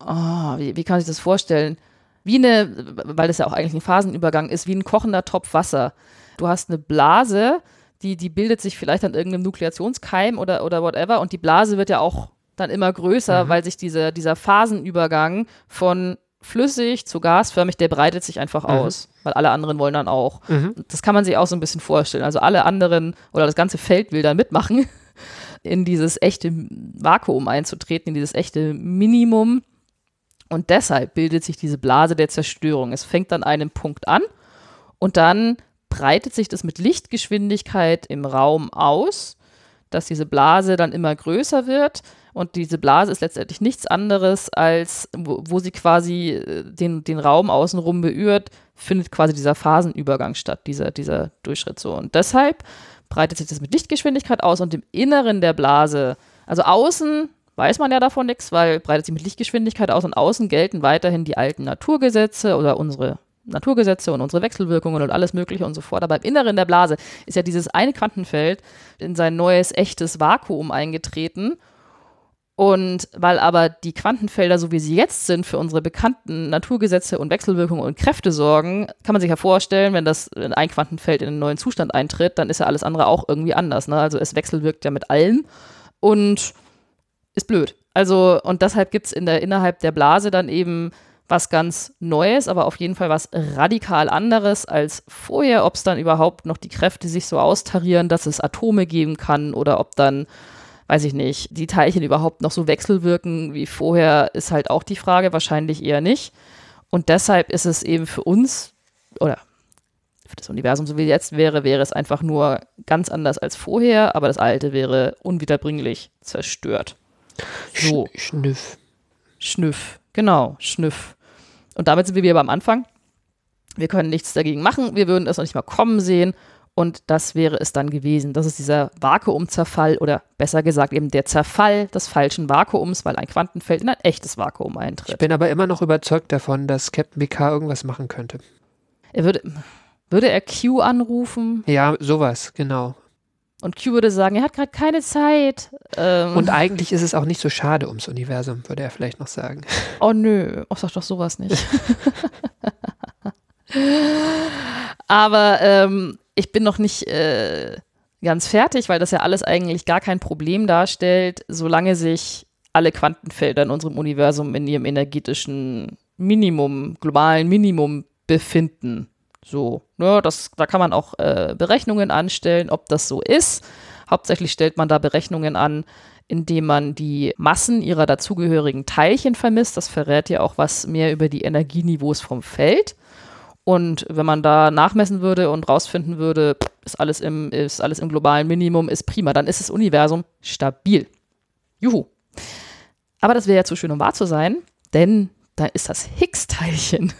Speaker 7: oh, wie, wie kann ich das vorstellen? Wie eine, weil das ja auch eigentlich ein Phasenübergang ist, wie ein kochender Topf Wasser. Du hast eine Blase, die, die bildet sich vielleicht an irgendeinem Nukleationskeim oder, oder whatever und die Blase wird ja auch dann immer größer,
Speaker 6: Mhm.
Speaker 7: weil sich diese, dieser Phasenübergang von flüssig zu gasförmig, der breitet sich einfach
Speaker 6: Mhm.
Speaker 7: aus, weil alle anderen wollen dann auch.
Speaker 6: Mhm.
Speaker 7: Das kann man sich auch so ein bisschen vorstellen. Also alle anderen oder das ganze Feld will dann mitmachen, in dieses echte Vakuum einzutreten, in dieses echte Minimum. Und deshalb bildet sich diese Blase der Zerstörung. Es fängt an einem Punkt an und dann breitet sich das mit Lichtgeschwindigkeit im Raum aus, dass diese Blase dann immer größer wird. Und diese Blase ist letztendlich nichts anderes, als wo, wo sie quasi äh, den, den Raum außenrum beirrt, findet quasi dieser Phasenübergang statt, dieser, dieser Durchschritt so. Und deshalb breitet sich das mit Lichtgeschwindigkeit aus und im Inneren der Blase, also außen weiß man ja davon nichts, weil breitet sich mit Lichtgeschwindigkeit aus und außen gelten weiterhin die alten Naturgesetze oder unsere Naturgesetze und unsere Wechselwirkungen und alles Mögliche und so fort. Aber im Inneren der Blase ist ja dieses eine Quantenfeld in sein neues, echtes Vakuum eingetreten. Und weil aber die Quantenfelder, so wie sie jetzt sind, für unsere bekannten Naturgesetze und Wechselwirkungen und Kräfte sorgen, kann man sich ja vorstellen, wenn das wenn ein Quantenfeld in einen neuen Zustand eintritt, dann ist ja alles andere auch irgendwie anders. Ne? Also es wechselwirkt ja mit allem und ist blöd. Also, und deshalb gibt es in der, innerhalb der Blase dann eben was ganz Neues, aber auf jeden Fall was radikal anderes als vorher. Ob es dann überhaupt noch die Kräfte sich so austarieren, dass es Atome geben kann oder ob dann, weiß ich nicht, die Teilchen überhaupt noch so wechselwirken wie vorher, ist halt auch die Frage. Wahrscheinlich eher nicht. Und deshalb ist es eben für uns oder für das Universum, so wie es jetzt wäre, wäre es einfach nur ganz anders als vorher, aber das Alte wäre unwiederbringlich zerstört. So.
Speaker 6: Sch- Schnüff.
Speaker 7: Schnüff. Genau, Schnüff. Und damit sind wir wieder beim Anfang. Wir können nichts dagegen machen, wir würden es noch nicht mal kommen sehen und das wäre es dann gewesen. Das ist dieser Vakuumzerfall oder besser gesagt eben der Zerfall des falschen Vakuums, weil ein Quantenfeld in ein echtes Vakuum
Speaker 6: Ich
Speaker 7: eintritt.
Speaker 6: bin aber immer noch überzeugt davon, dass Captain Picard irgendwas machen könnte.
Speaker 7: Er würde, würde er Q anrufen
Speaker 6: Ja, sowas, genau.
Speaker 7: und Q würde sagen, er hat gerade keine Zeit. Ähm,
Speaker 6: Und eigentlich ist es auch nicht so schade ums Universum, würde er vielleicht noch sagen.
Speaker 7: Oh nö, oh, sag doch sowas nicht. Aber ähm, ich bin noch nicht äh, ganz fertig, weil das ja alles eigentlich gar kein Problem darstellt, solange sich alle Quantenfelder in unserem Universum in ihrem energetischen Minimum, globalen Minimum befinden. So, ne, das, da kann man auch äh, Berechnungen anstellen, ob das so ist. Hauptsächlich stellt man da Berechnungen an, indem man die Massen ihrer dazugehörigen Teilchen vermisst. Das verrät ja auch was mehr über die Energieniveaus vom Feld. Und wenn man da nachmessen würde und rausfinden würde, ist alles im, ist alles im globalen Minimum, ist prima, dann ist das Universum stabil. Juhu. Aber das wäre ja zu schön, um wahr zu sein, denn da ist das Higgs-Teilchen.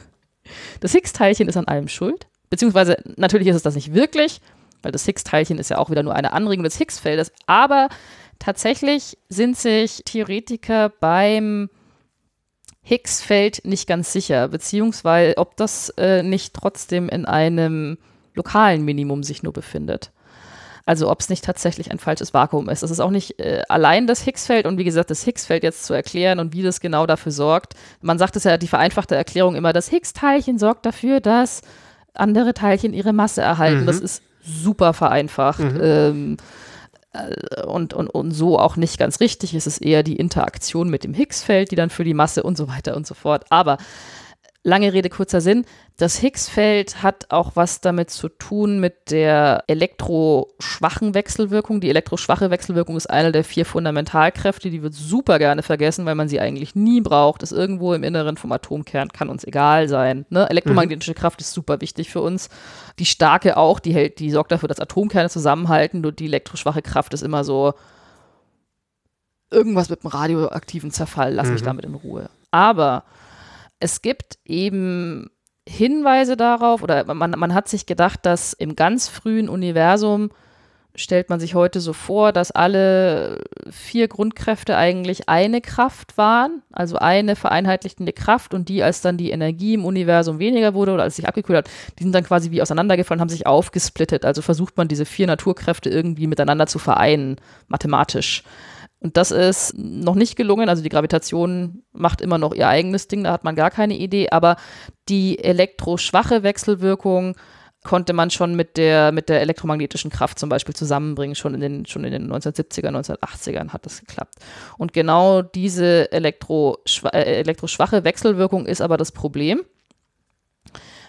Speaker 7: Das Higgs-Teilchen ist an allem schuld. Beziehungsweise natürlich ist es das nicht wirklich, weil das Higgs-Teilchen ist ja auch wieder nur eine Anregung des Higgs-Feldes. Aber tatsächlich sind sich Theoretiker beim Higgs-Feld nicht ganz sicher, beziehungsweise ob das äh, nicht trotzdem in einem lokalen Minimum sich nur befindet. Also ob es nicht tatsächlich ein falsches Vakuum ist. Das ist auch nicht äh, allein das Higgs-Feld und wie gesagt, das Higgs-Feld jetzt zu erklären und wie das genau dafür sorgt. Man sagt es ja, die vereinfachte Erklärung immer, das Higgs-Teilchen sorgt dafür, dass andere Teilchen ihre Masse erhalten.
Speaker 6: Mhm.
Speaker 7: Das ist super vereinfacht.
Speaker 6: Mhm.
Speaker 7: Ähm, äh, und, und, und so auch nicht ganz richtig. Es ist eher die Interaktion mit dem Higgs-Feld, die dann für die Masse und so weiter und so fort. Aber lange Rede, kurzer Sinn. Das Higgs-Feld hat auch was damit zu tun mit der elektroschwachen Wechselwirkung. Die elektroschwache Wechselwirkung ist eine der vier Fundamentalkräfte, die wird super gerne vergessen, weil man sie eigentlich nie braucht. Ist irgendwo im Inneren vom Atomkern, kann uns egal sein. Ne? Elektromagnetische Kraft ist super wichtig für uns. Die starke auch, die hält, die sorgt dafür, dass Atomkerne zusammenhalten. Nur die elektroschwache Kraft ist immer so irgendwas mit dem radioaktiven Zerfall. Lass mich damit in Ruhe. Aber es gibt eben Hinweise darauf, oder man, man hat sich gedacht, dass im ganz frühen Universum stellt man sich heute so vor, dass alle vier Grundkräfte eigentlich eine Kraft waren, also eine vereinheitlichende Kraft und die, als dann die Energie im Universum weniger wurde oder als sich abgekühlt hat, die sind dann quasi wie auseinandergefallen, haben sich aufgesplittet. Also versucht man diese vier Naturkräfte irgendwie miteinander zu vereinen, mathematisch. Und das ist noch nicht gelungen. Also die Gravitation macht immer noch ihr eigenes Ding, da hat man gar keine Idee. Aber die elektroschwache Wechselwirkung konnte man schon mit der, mit der elektromagnetischen Kraft zum Beispiel zusammenbringen. Schon in den, schon in den 1970er, 1980ern hat das geklappt. Und genau diese elektroschwa äh, elektroschwache Wechselwirkung ist aber das Problem,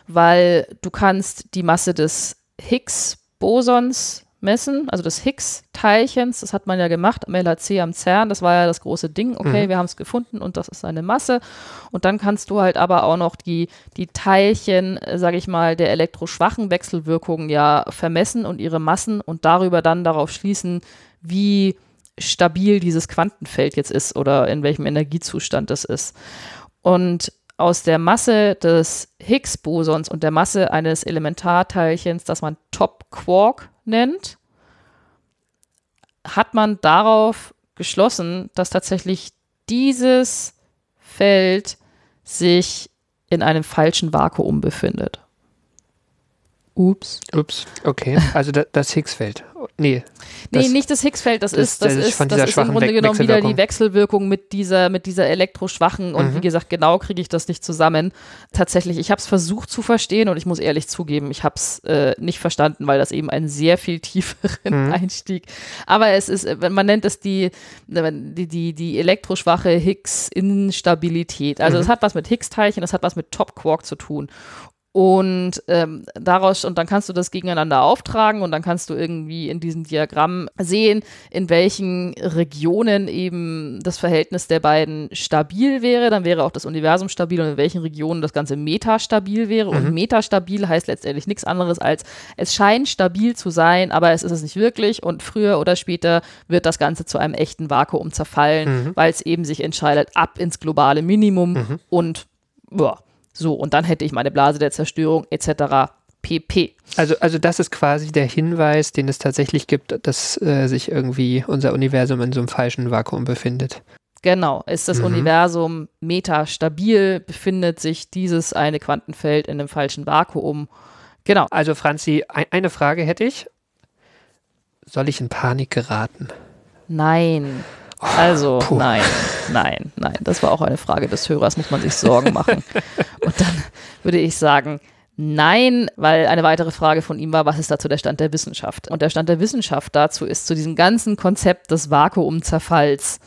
Speaker 7: weil du kannst die Masse des Higgs-Bosons messen, also des Higgs-Teilchens, das hat man ja gemacht am LHC am CERN, das war ja das große Ding, okay,
Speaker 6: Mhm.
Speaker 7: wir haben es gefunden und das ist eine Masse und dann kannst du halt aber auch noch die, die Teilchen, äh, sage ich mal, der elektroschwachen Wechselwirkungen ja vermessen und ihre Massen und darüber dann darauf schließen, wie stabil dieses Quantenfeld jetzt ist oder in welchem Energiezustand es ist. Und aus der Masse des Higgs-Bosons und der Masse eines Elementarteilchens, das man Top Quark nennt, hat man darauf geschlossen, dass tatsächlich dieses Feld sich in einem falschen Vakuum befindet. Ups.
Speaker 6: Ups, okay. Also da, das Higgsfeld. Nee.
Speaker 7: Nee, nicht das Higgsfeld, das,
Speaker 6: das-
Speaker 7: ist, das,
Speaker 6: ist
Speaker 7: das ist im Grunde
Speaker 6: We-
Speaker 7: genommen wieder die Wechselwirkung mit dieser, mit dieser elektroschwachen und
Speaker 6: Mhm.
Speaker 7: wie gesagt, genau kriege ich das nicht zusammen. Tatsächlich, ich habe es versucht zu verstehen und ich muss ehrlich zugeben, ich habe es äh, nicht verstanden, weil das eben einen sehr viel tieferen
Speaker 6: Mhm.
Speaker 7: Einstieg. Aber es ist, äh, man nennt es die, die, die, die elektroschwache Higgs-Instabilität. Also
Speaker 6: Mhm.
Speaker 7: es hat was mit Higgs-Teilchen, das hat was mit Top Quark zu tun. Und ähm, daraus, und dann kannst du das gegeneinander auftragen und dann kannst du irgendwie in diesem Diagramm sehen, in welchen Regionen eben das Verhältnis der beiden stabil wäre. Dann wäre auch das Universum stabil und in welchen Regionen das Ganze metastabil wäre. Und metastabil heißt letztendlich nichts anderes als, es scheint stabil zu sein, aber es ist es nicht wirklich. Und früher oder später wird das Ganze zu einem echten Vakuum zerfallen, weil es eben sich entscheidet ab ins globale Minimum und ja, so, und dann hätte ich meine Blase der Zerstörung etc. pp.
Speaker 6: Also, also das ist quasi der Hinweis, den es tatsächlich gibt, dass äh, sich irgendwie unser Universum in so einem falschen Vakuum befindet.
Speaker 7: Genau, ist das
Speaker 6: Mhm.
Speaker 7: Universum metastabil, befindet sich dieses eine Quantenfeld in einem falschen Vakuum. Genau.
Speaker 6: Also Franzi, ein, eine Frage hätte ich. Soll ich in Panik geraten?
Speaker 7: Nein. Also,
Speaker 6: puh.
Speaker 7: nein, nein, nein. Das war auch eine Frage des Hörers, muss man sich Sorgen machen. Und dann würde ich sagen, nein, weil eine weitere Frage von ihm war, was ist dazu der Stand der Wissenschaft? Und der Stand der Wissenschaft dazu ist zu diesem ganzen Konzept des Vakuumzerfalls.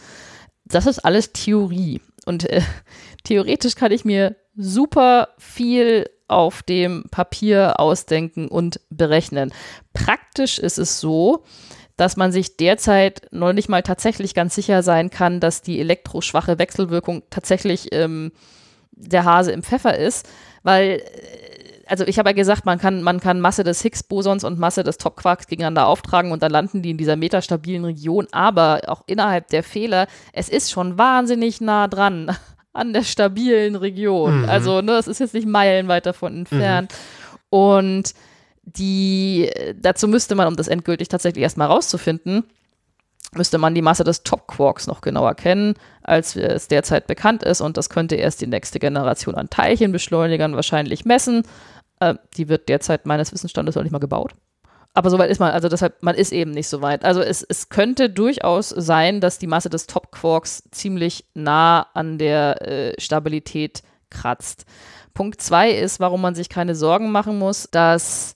Speaker 7: Das ist alles Theorie. Und äh, theoretisch kann ich mir super viel auf dem Papier ausdenken und berechnen. Praktisch ist es so, dass man sich derzeit noch nicht mal tatsächlich ganz sicher sein kann, dass die elektroschwache Wechselwirkung tatsächlich ähm, der Hase im Pfeffer ist, weil, äh, also ich habe ja gesagt, man kann, man kann Masse des Higgs-Bosons und Masse des Top-Quarks gegeneinander auftragen und dann landen die in dieser metastabilen Region, aber auch innerhalb der Fehler, es ist schon wahnsinnig nah dran an der stabilen Region.
Speaker 6: Mhm.
Speaker 7: Also, ne, es ist jetzt nicht meilenweit davon entfernt. Und die, dazu müsste man, um das endgültig tatsächlich erstmal rauszufinden, müsste man die Masse des Top-Quarks noch genauer kennen, als es derzeit bekannt ist. Und das könnte erst die nächste Generation an Teilchenbeschleunigern wahrscheinlich messen. Äh, die wird derzeit meines Wissensstandes noch nicht mal gebaut. Aber soweit ist man, also deshalb, man ist eben nicht so weit. Also es, es könnte durchaus sein, dass die Masse des Top-Quarks ziemlich nah an der äh, Stabilität kratzt. Punkt zwei ist, warum man sich keine Sorgen machen muss, dass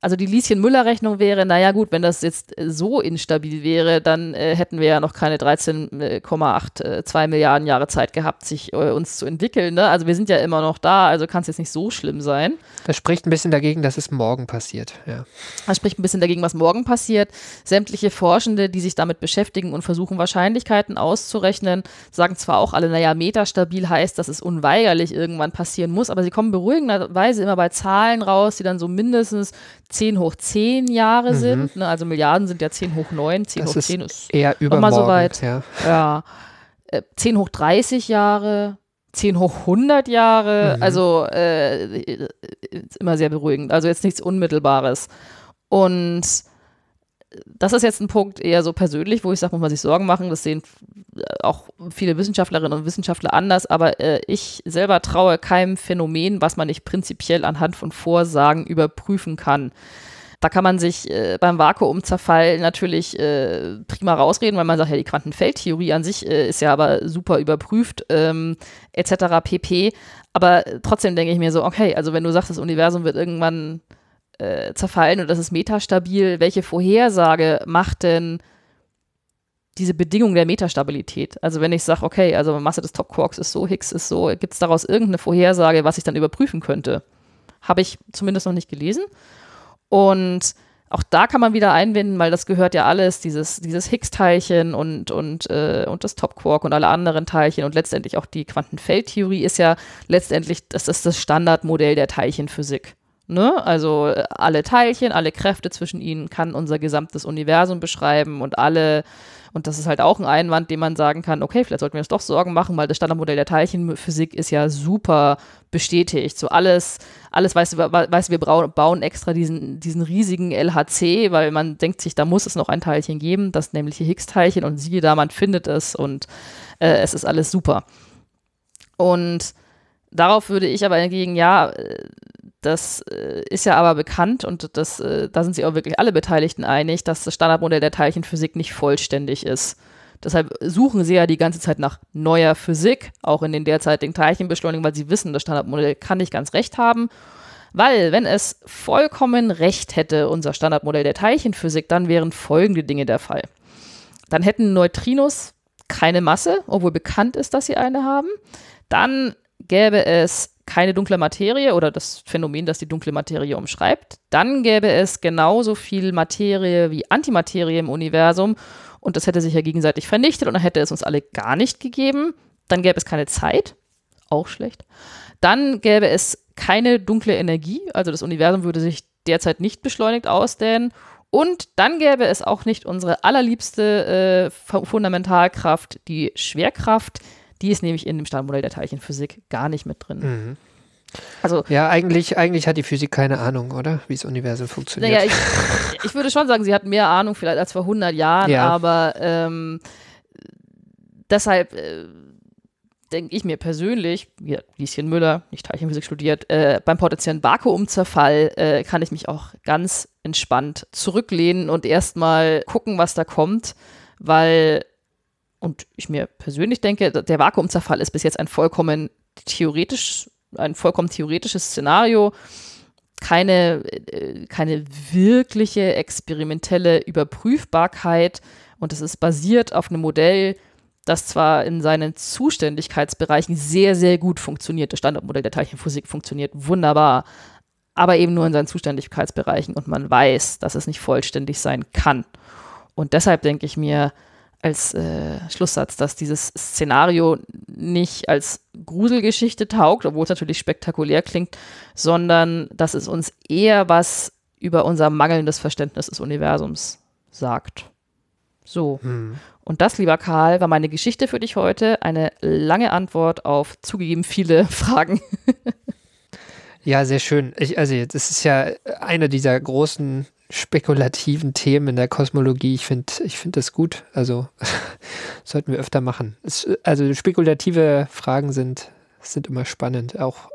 Speaker 7: also die Lieschen-Müller-Rechnung wäre, naja gut, wenn das jetzt äh, so instabil wäre, dann äh, hätten wir ja noch keine 13,82 Milliarden Jahre Zeit gehabt, sich äh, uns zu entwickeln. Ne? Also wir sind ja immer noch da, also kann es jetzt nicht so schlimm sein.
Speaker 6: Das spricht ein bisschen dagegen, dass es morgen passiert. Ja.
Speaker 7: Das spricht ein bisschen dagegen, was morgen passiert. Sämtliche Forschende, die sich damit beschäftigen und versuchen, Wahrscheinlichkeiten auszurechnen, sagen zwar auch alle, naja, metastabil heißt, dass es unweigerlich irgendwann passieren muss, aber sie kommen beruhigenderweise immer bei Zahlen raus, die dann so mindestens 10 hoch 10 Jahre
Speaker 6: Mhm.
Speaker 7: sind. Ne? Also Milliarden sind ja 10 hoch 9, 10
Speaker 6: Das
Speaker 7: hoch
Speaker 6: ist
Speaker 7: 10 ist
Speaker 6: eher
Speaker 7: noch mal
Speaker 6: übermorgen.
Speaker 7: so weit.
Speaker 6: Ja.
Speaker 7: ja. Äh, 10 hoch 30 Jahre, 10 hoch 100 Jahre,
Speaker 6: Mhm.
Speaker 7: also äh, ist immer sehr beruhigend. Also jetzt nichts Unmittelbares. Und das ist jetzt ein Punkt eher so persönlich, wo ich sage, muss man sich Sorgen machen. Das sehen äh, auch viele Wissenschaftlerinnen und Wissenschaftler anders, aber äh, ich selber traue keinem Phänomen, was man nicht prinzipiell anhand von Vorsagen überprüfen kann. Da kann man sich äh, beim Vakuumzerfall natürlich äh, prima rausreden, weil man sagt, ja, die Quantenfeldtheorie an sich äh, ist ja aber super überprüft, ähm, etc. pp. Aber trotzdem denke ich mir so, okay, also wenn du sagst, das Universum wird irgendwann äh, zerfallen und das ist metastabil, welche Vorhersage macht denn diese Bedingung der Metastabilität? Also wenn ich sage, okay, also Masse des Topquarks ist so, Higgs ist so, gibt es daraus irgendeine Vorhersage, was ich dann überprüfen könnte? Habe ich zumindest noch nicht gelesen. Und auch da kann man wieder einwenden, weil das gehört ja alles, dieses, dieses Higgs-Teilchen und, und, äh, und das Topquark und alle anderen Teilchen und letztendlich auch die Quantenfeldtheorie ist ja letztendlich, das ist das Standardmodell der Teilchenphysik. Ne? Also äh, alle Teilchen, alle Kräfte zwischen ihnen kann unser gesamtes Universum beschreiben und alle, und das ist halt auch ein Einwand, den man sagen kann, okay, vielleicht sollten wir uns doch Sorgen machen, weil das Standardmodell der Teilchenphysik ist ja super bestätigt. So alles, alles weißt du, weißt, wir bauen extra diesen, diesen riesigen LHC, weil man denkt sich, da muss es noch ein Teilchen geben, das nämliche Higgs-Teilchen und siehe da, man findet es und äh, es ist alles super. Und darauf würde ich aber entgegen, ja, äh, das äh, ist ja aber bekannt und das, äh, da sind sich auch wirklich alle Beteiligten einig, dass das Standardmodell der Teilchenphysik nicht vollständig ist. Deshalb suchen sie ja die ganze Zeit nach neuer Physik, auch in den derzeitigen Teilchenbeschleunigungen, weil sie wissen, das Standardmodell kann nicht ganz recht haben. Weil, wenn es vollkommen recht hätte, unser Standardmodell der Teilchenphysik, dann wären folgende Dinge der Fall. Dann hätten Neutrinos keine Masse, obwohl bekannt ist, dass sie eine haben. Dann gäbe es keine dunkle Materie oder das Phänomen, das die dunkle Materie umschreibt. Dann gäbe es genauso viel Materie wie Antimaterie im Universum und das hätte sich ja gegenseitig vernichtet und dann hätte es uns alle gar nicht gegeben. Dann gäbe es keine Zeit, auch schlecht. Dann gäbe es keine dunkle Energie, also das Universum würde sich derzeit nicht beschleunigt ausdehnen. Und dann gäbe es auch nicht unsere allerliebste äh, Fundamentalkraft, die Schwerkraft. Die ist nämlich in dem Standardmodell der Teilchenphysik gar nicht mit drin.
Speaker 6: Mhm.
Speaker 7: Also,
Speaker 6: Ja, eigentlich, eigentlich hat die Physik keine Ahnung, oder? Wie das Universum funktioniert.
Speaker 7: naja, ich, ich würde schon sagen, sie hat mehr Ahnung vielleicht als vor 100 Jahren,
Speaker 6: Ja.
Speaker 7: aber ähm, deshalb äh, denke ich mir persönlich, wie Lieschen Müller, nicht Teilchenphysik studiert, äh, beim potenziellen Vakuumzerfall äh, kann ich mich auch ganz entspannt zurücklehnen und erstmal gucken, was da kommt, weil, und ich mir persönlich denke, der Vakuumzerfall ist bis jetzt ein vollkommen theoretisch, ein vollkommen theoretisches Szenario keine, äh, keine wirkliche experimentelle Überprüfbarkeit und es ist basiert auf einem Modell, das zwar in seinen Zuständigkeitsbereichen sehr, sehr gut funktioniert, das Standardmodell der Teilchenphysik funktioniert wunderbar, aber eben nur in seinen Zuständigkeitsbereichen und man weiß, dass es nicht vollständig sein kann. Und deshalb denke ich mir als äh, Schlusssatz, dass dieses Szenario nicht als Gruselgeschichte taugt, obwohl es natürlich spektakulär klingt, sondern dass es uns eher was über unser mangelndes Verständnis des Universums sagt. So. Und das, lieber Karl, war meine Geschichte für dich heute. Eine lange Antwort auf zugegeben viele Fragen.
Speaker 6: Ja, sehr schön. Ich, also das ist ja eine dieser großen spekulativen Themen in der Kosmologie. Ich finde ich find das gut. Also sollten wir öfter machen. Es, also spekulative Fragen sind, sind immer spannend. Auch,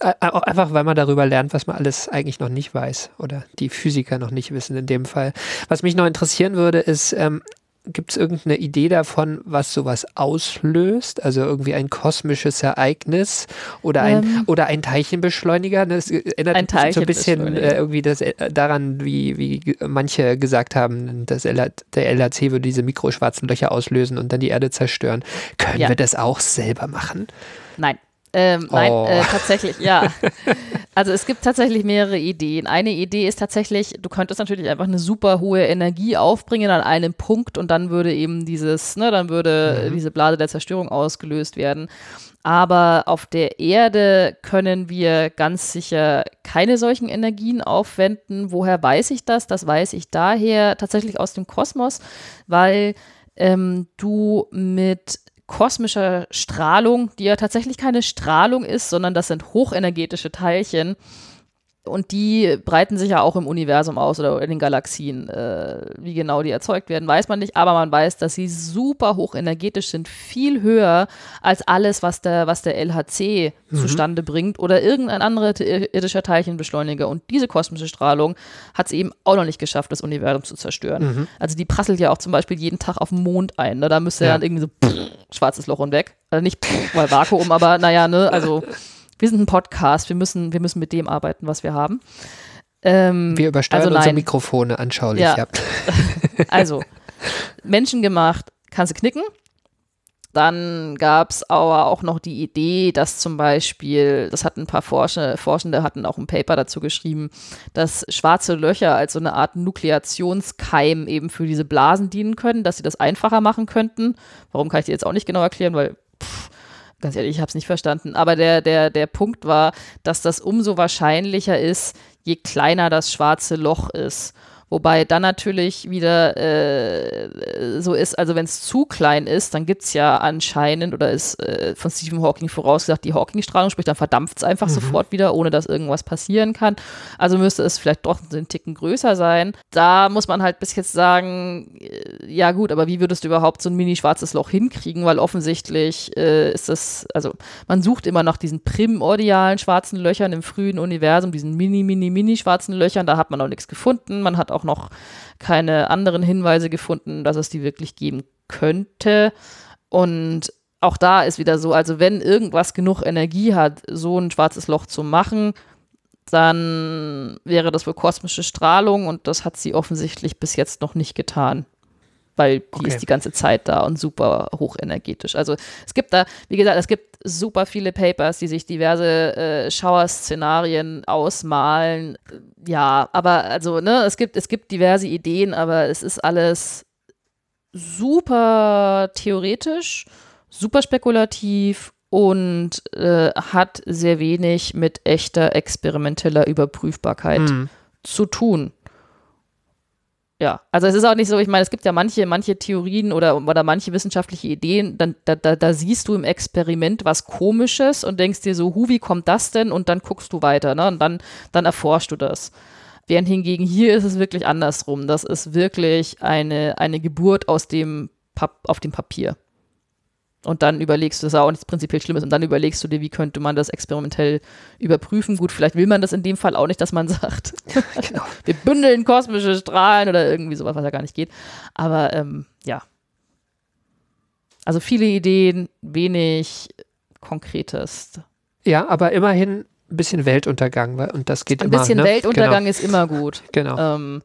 Speaker 6: äh, auch einfach, weil man darüber lernt, was man alles eigentlich noch nicht weiß oder die Physiker noch nicht wissen in dem Fall. Was mich noch interessieren würde, ist, ähm, gibt es irgendeine Idee davon, was sowas auslöst? Also irgendwie ein kosmisches Ereignis oder ein,
Speaker 7: Ähm.
Speaker 6: oder ein Teilchenbeschleuniger? Das erinnert
Speaker 7: Ein
Speaker 6: mich so ein bisschen äh, irgendwie das, äh, daran, wie, wie manche gesagt haben, dass der LHC würde diese mikroschwarzen Löcher auslösen und dann die Erde zerstören. Können
Speaker 7: Ja.
Speaker 6: wir das auch selber machen?
Speaker 7: Nein. Ähm, nein,
Speaker 6: Oh.
Speaker 7: äh, tatsächlich, ja. Also es gibt tatsächlich mehrere Ideen. Eine Idee ist tatsächlich, du könntest natürlich einfach eine super hohe Energie aufbringen an einem Punkt und dann würde eben dieses, ne, dann würde diese Blase der Zerstörung ausgelöst werden. Aber auf der Erde können wir ganz sicher keine solchen Energien aufwenden. Woher weiß ich das? Das weiß ich daher tatsächlich aus dem Kosmos, weil ähm, du mit kosmischer Strahlung, die ja tatsächlich keine Strahlung ist, sondern das sind hochenergetische Teilchen. Und die breiten sich ja auch im Universum aus oder in den Galaxien. Äh, wie genau die erzeugt werden, weiß man nicht, aber man weiß, dass sie super hochenergetisch sind, viel höher als alles, was der, was der LHC zustande bringt oder irgendein anderer irdischer Teilchenbeschleuniger. Und diese kosmische Strahlung hat es eben auch noch nicht geschafft, das Universum zu zerstören. Also die prasselt ja auch zum Beispiel jeden Tag auf den Mond ein. Ne? Da müsste ja. Dann irgendwie so schwarzes Loch und weg. Also nicht weil Vakuum, aber naja, ne, also wir sind ein Podcast, wir müssen, wir müssen mit dem arbeiten, was wir haben. Ähm,
Speaker 6: Wir übersteuern
Speaker 7: also
Speaker 6: unsere. Mikrofone anschaulich.
Speaker 7: Ja.
Speaker 6: Ja.
Speaker 7: Also, menschengemacht kannst du knicken. Dann gab es aber auch noch die Idee, dass zum Beispiel, das hatten ein paar Forscher, Forschende hatten auch ein Paper dazu geschrieben, dass schwarze Löcher als so eine Art Nukleationskeim eben für diese Blasen dienen können, dass sie das einfacher machen könnten. Warum kann ich dir jetzt auch nicht genau erklären, weil pff, ganz ehrlich, ich habe es nicht verstanden. Aber der, der, der Punkt war, dass das umso wahrscheinlicher ist, je kleiner das schwarze Loch ist. Wobei dann natürlich wieder äh, so ist, also wenn es zu klein ist, dann gibt es ja anscheinend oder ist äh, von Stephen Hawking vorausgesagt die Hawking-Strahlung, sprich dann verdampft es einfach sofort wieder, ohne dass irgendwas passieren kann. Also müsste es vielleicht doch einen Ticken größer sein. Da muss man halt bis jetzt sagen, äh, ja gut, aber wie würdest du überhaupt so ein mini-schwarzes Loch hinkriegen? Weil offensichtlich äh, ist das, also man sucht immer nach diesen primordialen schwarzen Löchern im frühen Universum, diesen mini, mini, mini schwarzen Löchern. Da hat man noch nichts gefunden. Man hat auch noch keine anderen Hinweise gefunden, dass es die wirklich geben könnte. Und auch da ist wieder so, also wenn irgendwas genug Energie hat, so ein schwarzes Loch zu machen, dann wäre das wohl kosmische Strahlung und das hat sie offensichtlich bis jetzt noch nicht getan. Weil die
Speaker 6: Okay.
Speaker 7: ist die ganze Zeit da und super hochenergetisch. Also es gibt da, wie gesagt, es gibt super viele Papers, die sich diverse äh, Schauerszenarien ausmalen. Ja, aber also, ne, es gibt, es gibt diverse Ideen, aber es ist alles super theoretisch, super spekulativ und äh, hat sehr wenig mit echter experimenteller Überprüfbarkeit
Speaker 6: Hm.
Speaker 7: zu tun. Ja, also es ist auch nicht so, ich meine, es gibt ja manche, manche Theorien oder, oder manche wissenschaftliche Ideen, dann, da, da, da siehst du im Experiment was Komisches und denkst dir so, hu, wie kommt das denn? Und dann guckst du weiter, ne? Und dann, dann erforschst du das. Während hingegen hier ist es wirklich andersrum. Das ist wirklich eine, eine Geburt aus dem auf dem Papier. Und dann überlegst du, das ist auch nichts prinzipiell Schlimmes, und dann überlegst du dir, wie könnte man das experimentell überprüfen. Gut, vielleicht will man das in dem Fall auch nicht, dass man sagt,
Speaker 6: Genau.
Speaker 7: wir bündeln kosmische Strahlen oder irgendwie sowas, was ja gar nicht geht. Aber ähm, ja. Also viele Ideen, wenig Konkretes.
Speaker 6: Ja, aber immerhin ein bisschen Weltuntergang, weil- und das geht
Speaker 7: Ein
Speaker 6: immer.
Speaker 7: bisschen
Speaker 6: ne?
Speaker 7: Weltuntergang ist immer gut.
Speaker 6: Genau. genau.
Speaker 7: Ähm,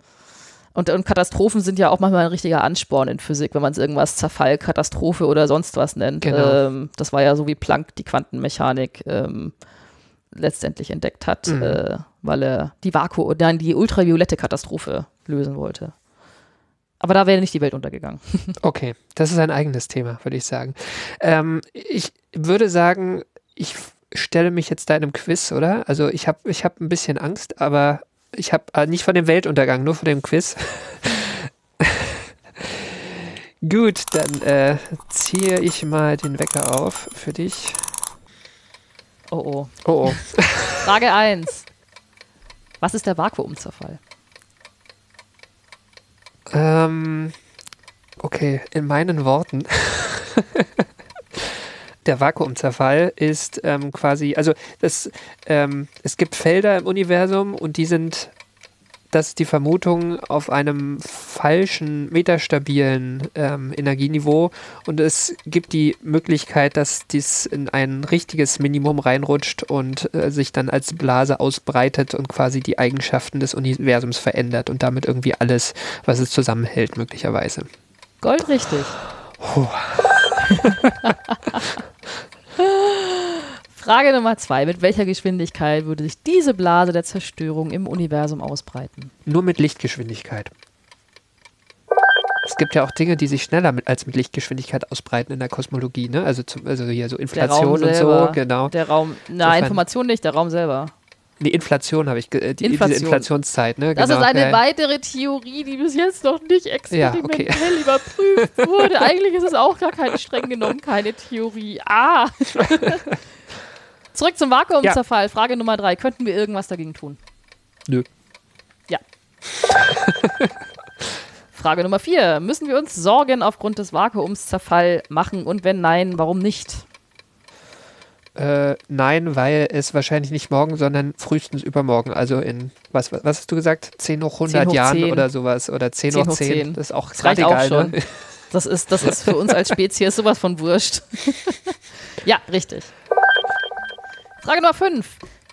Speaker 7: und, und Katastrophen sind ja auch manchmal ein richtiger Ansporn in Physik, wenn man es irgendwas Zerfall, Katastrophe oder sonst was nennt.
Speaker 6: Genau.
Speaker 7: Ähm, das war ja so, wie Planck die Quantenmechanik ähm, letztendlich entdeckt hat,
Speaker 6: Mhm.
Speaker 7: äh, weil er die Vakuum, nein, die ultraviolette Katastrophe lösen wollte. Aber da wäre nicht die Welt untergegangen.
Speaker 6: Okay, das ist ein eigenes Thema, würde ich sagen. Ähm, ich würde sagen, ich stelle mich jetzt deinem Quiz, oder? Also ich habe ich hab ein bisschen Angst, aber ich habe äh, nicht vor dem Weltuntergang, nur vor dem Quiz. Gut, dann äh, ziehe ich mal den Wecker auf für dich.
Speaker 7: Oh oh.
Speaker 6: Oh, oh.
Speaker 7: Frage 1. Was ist der Vakuumzerfall?
Speaker 6: Ähm, okay, in meinen Worten. Der Vakuumzerfall ist ähm, quasi, also das, ähm, es gibt Felder im Universum und die sind das ist die Vermutung auf einem falschen, metastabilen ähm, Energieniveau und es gibt die Möglichkeit, dass dies in ein richtiges Minimum reinrutscht und äh, sich dann als Blase ausbreitet und quasi die Eigenschaften des Universums verändert und damit irgendwie alles, was es zusammenhält, möglicherweise.
Speaker 7: Goldrichtig.
Speaker 6: Puh.
Speaker 7: Frage Nummer zwei. Mit welcher Geschwindigkeit würde sich diese Blase der Zerstörung im Universum ausbreiten?
Speaker 6: Nur mit Lichtgeschwindigkeit. Es gibt ja auch Dinge, die sich schneller mit, als mit Lichtgeschwindigkeit ausbreiten in der Kosmologie, ne? Also, zum, also hier so Inflation und so, genau.
Speaker 7: Der Raum, na,
Speaker 6: Insofern-
Speaker 7: Information nicht, der Raum selber.
Speaker 6: Die Inflation habe ich, äh, die,
Speaker 7: Inflation.
Speaker 6: diese Inflationszeit, ne?
Speaker 7: Das
Speaker 6: genau.
Speaker 7: ist eine
Speaker 6: ja.
Speaker 7: weitere Theorie, die bis jetzt noch nicht experimentell
Speaker 6: okay.
Speaker 7: überprüft wurde. Eigentlich ist es auch gar keine, streng genommen, keine Theorie. Ah! Zurück zum Vakuumzerfall. Frage Nummer drei. Könnten wir irgendwas dagegen tun?
Speaker 6: Nö.
Speaker 7: Ja. Frage Nummer vier. Müssen wir uns Sorgen aufgrund des Vakuumszerfall machen? Und wenn nein, warum nicht?
Speaker 6: Äh, nein, weil es wahrscheinlich nicht morgen, sondern frühestens übermorgen. Also in, was, was hast du gesagt? 10 hoch 100
Speaker 7: 10 hoch
Speaker 6: Jahren
Speaker 7: 10.
Speaker 6: oder sowas. Oder 10,
Speaker 7: 10
Speaker 6: hoch
Speaker 7: hoch
Speaker 6: 10.
Speaker 7: 10.
Speaker 6: Das ist auch
Speaker 7: Das reicht
Speaker 6: gerade
Speaker 7: auch
Speaker 6: egal.
Speaker 7: schon.
Speaker 6: Ne?
Speaker 7: Das ist, das ist für uns als Spezies sowas von wurscht. ja, richtig. Frage Nummer 5.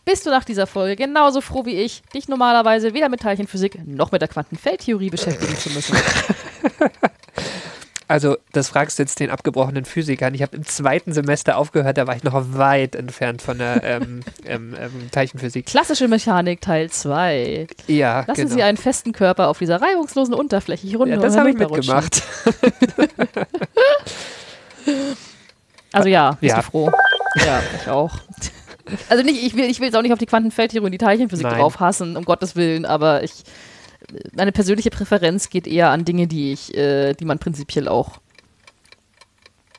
Speaker 7: Bist du nach dieser Folge genauso froh wie ich, dich normalerweise weder mit Teilchenphysik noch mit der Quantenfeldtheorie beschäftigen zu müssen?
Speaker 6: Also, das fragst du jetzt den abgebrochenen Physikern. Ich habe im zweiten Semester aufgehört, da war ich noch weit entfernt von der ähm, ähm, ähm, Teilchenphysik.
Speaker 7: Klassische Mechanik Teil 2.
Speaker 6: Ja,
Speaker 7: Lassen
Speaker 6: genau.
Speaker 7: Sie einen festen Körper auf dieser reibungslosen Oberfläche hier runter
Speaker 6: ja, das habe ich mitgemacht.
Speaker 7: Also ja, bist
Speaker 6: Ja.
Speaker 7: du froh? Ja, ich auch. Also nicht, ich will, ich will jetzt auch nicht auf die Quantenfeldtheorie und die Teilchenphysik
Speaker 6: Nein.
Speaker 7: drauf hassen, um Gottes Willen, aber ich, meine persönliche Präferenz geht eher an Dinge, die ich, äh, die man prinzipiell auch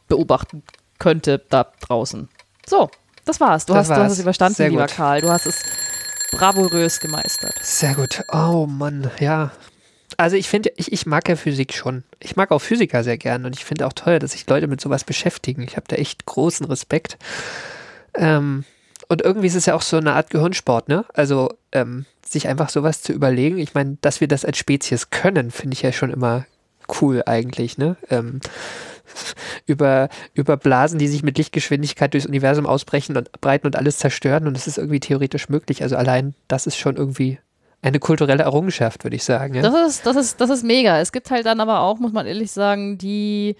Speaker 7: beobachten könnte da draußen. So, das war's. Du,
Speaker 6: Das
Speaker 7: hast, du hast
Speaker 6: war's.
Speaker 7: es überstanden,
Speaker 6: Sehr
Speaker 7: lieber
Speaker 6: gut.
Speaker 7: Karl. Du hast es bravourös gemeistert.
Speaker 6: Sehr gut. Oh Mann, ja. Also ich finde, ich, ich mag ja Physik schon. Ich mag auch Physiker sehr gern und ich finde auch toll, dass sich Leute mit sowas beschäftigen. Ich habe da echt großen Respekt. Ähm, und irgendwie ist es ja auch so eine Art Gehirnsport, ne? Also ähm, sich einfach sowas zu überlegen. Ich meine, dass wir das als Spezies können, finde ich ja schon immer cool eigentlich, ne? Ähm, über, über Blasen, die sich mit Lichtgeschwindigkeit durchs Universum ausbrechen und breiten und alles zerstören und es ist irgendwie theoretisch möglich. Also allein das ist schon irgendwie eine kulturelle Errungenschaft, würde ich sagen. Ja?
Speaker 7: Das ist, das ist, das ist mega. Es gibt halt dann aber auch, muss man ehrlich sagen, die,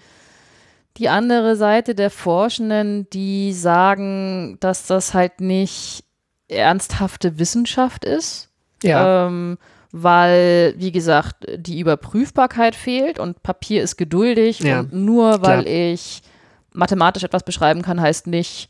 Speaker 7: die andere Seite der Forschenden, die sagen, dass das halt nicht ernsthafte Wissenschaft ist.
Speaker 6: ja.
Speaker 7: Ähm, weil, wie gesagt, die Überprüfbarkeit fehlt und Papier ist geduldig
Speaker 6: Ja,
Speaker 7: und nur weil
Speaker 6: klar.
Speaker 7: ich mathematisch etwas beschreiben kann, heißt nicht,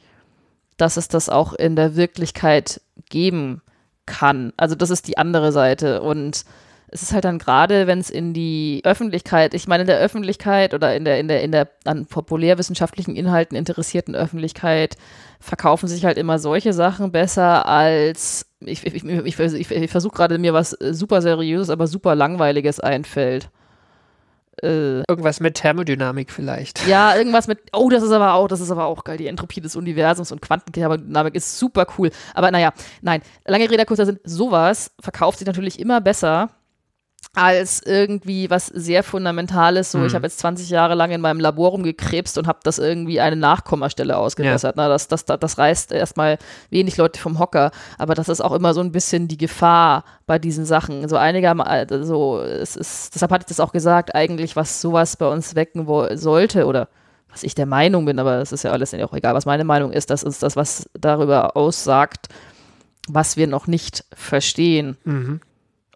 Speaker 7: dass es das auch in der Wirklichkeit geben kann. Also das ist die andere Seite und es ist halt dann gerade, wenn es in die Öffentlichkeit, ich meine in der Öffentlichkeit oder in der in der in der an populärwissenschaftlichen Inhalten interessierten Öffentlichkeit verkaufen sich halt immer solche Sachen besser als ich, ich, ich, ich, ich versuche gerade mir was äh, super seriöses, aber super langweiliges einfällt. Äh,
Speaker 6: Irgendwas mit Thermodynamik vielleicht.
Speaker 7: ja, irgendwas mit, oh, das ist aber auch, das ist aber auch geil, die Entropie des Universums und Quantenthermodynamik ist super cool. Aber naja, nein, lange Rede, kurzer Sinn, sowas verkauft sich natürlich immer besser als irgendwie was sehr Fundamentales. So, ich habe jetzt 20 Jahre lang in meinem Labor rumgekrebst und habe das irgendwie eine Nachkommastelle ausgebessert. Na, das, das, das, das reißt erstmal wenig Leute vom Hocker, aber das ist auch immer so ein bisschen die Gefahr bei diesen Sachen. So einigermaßen, so, es ist, deshalb hatte ich das auch gesagt, eigentlich, was sowas bei uns wecken sollte oder was ich der Meinung bin, aber es ist ja alles auch egal, was meine Meinung ist, das ist das, was darüber aussagt, was wir noch nicht verstehen.
Speaker 6: Mhm.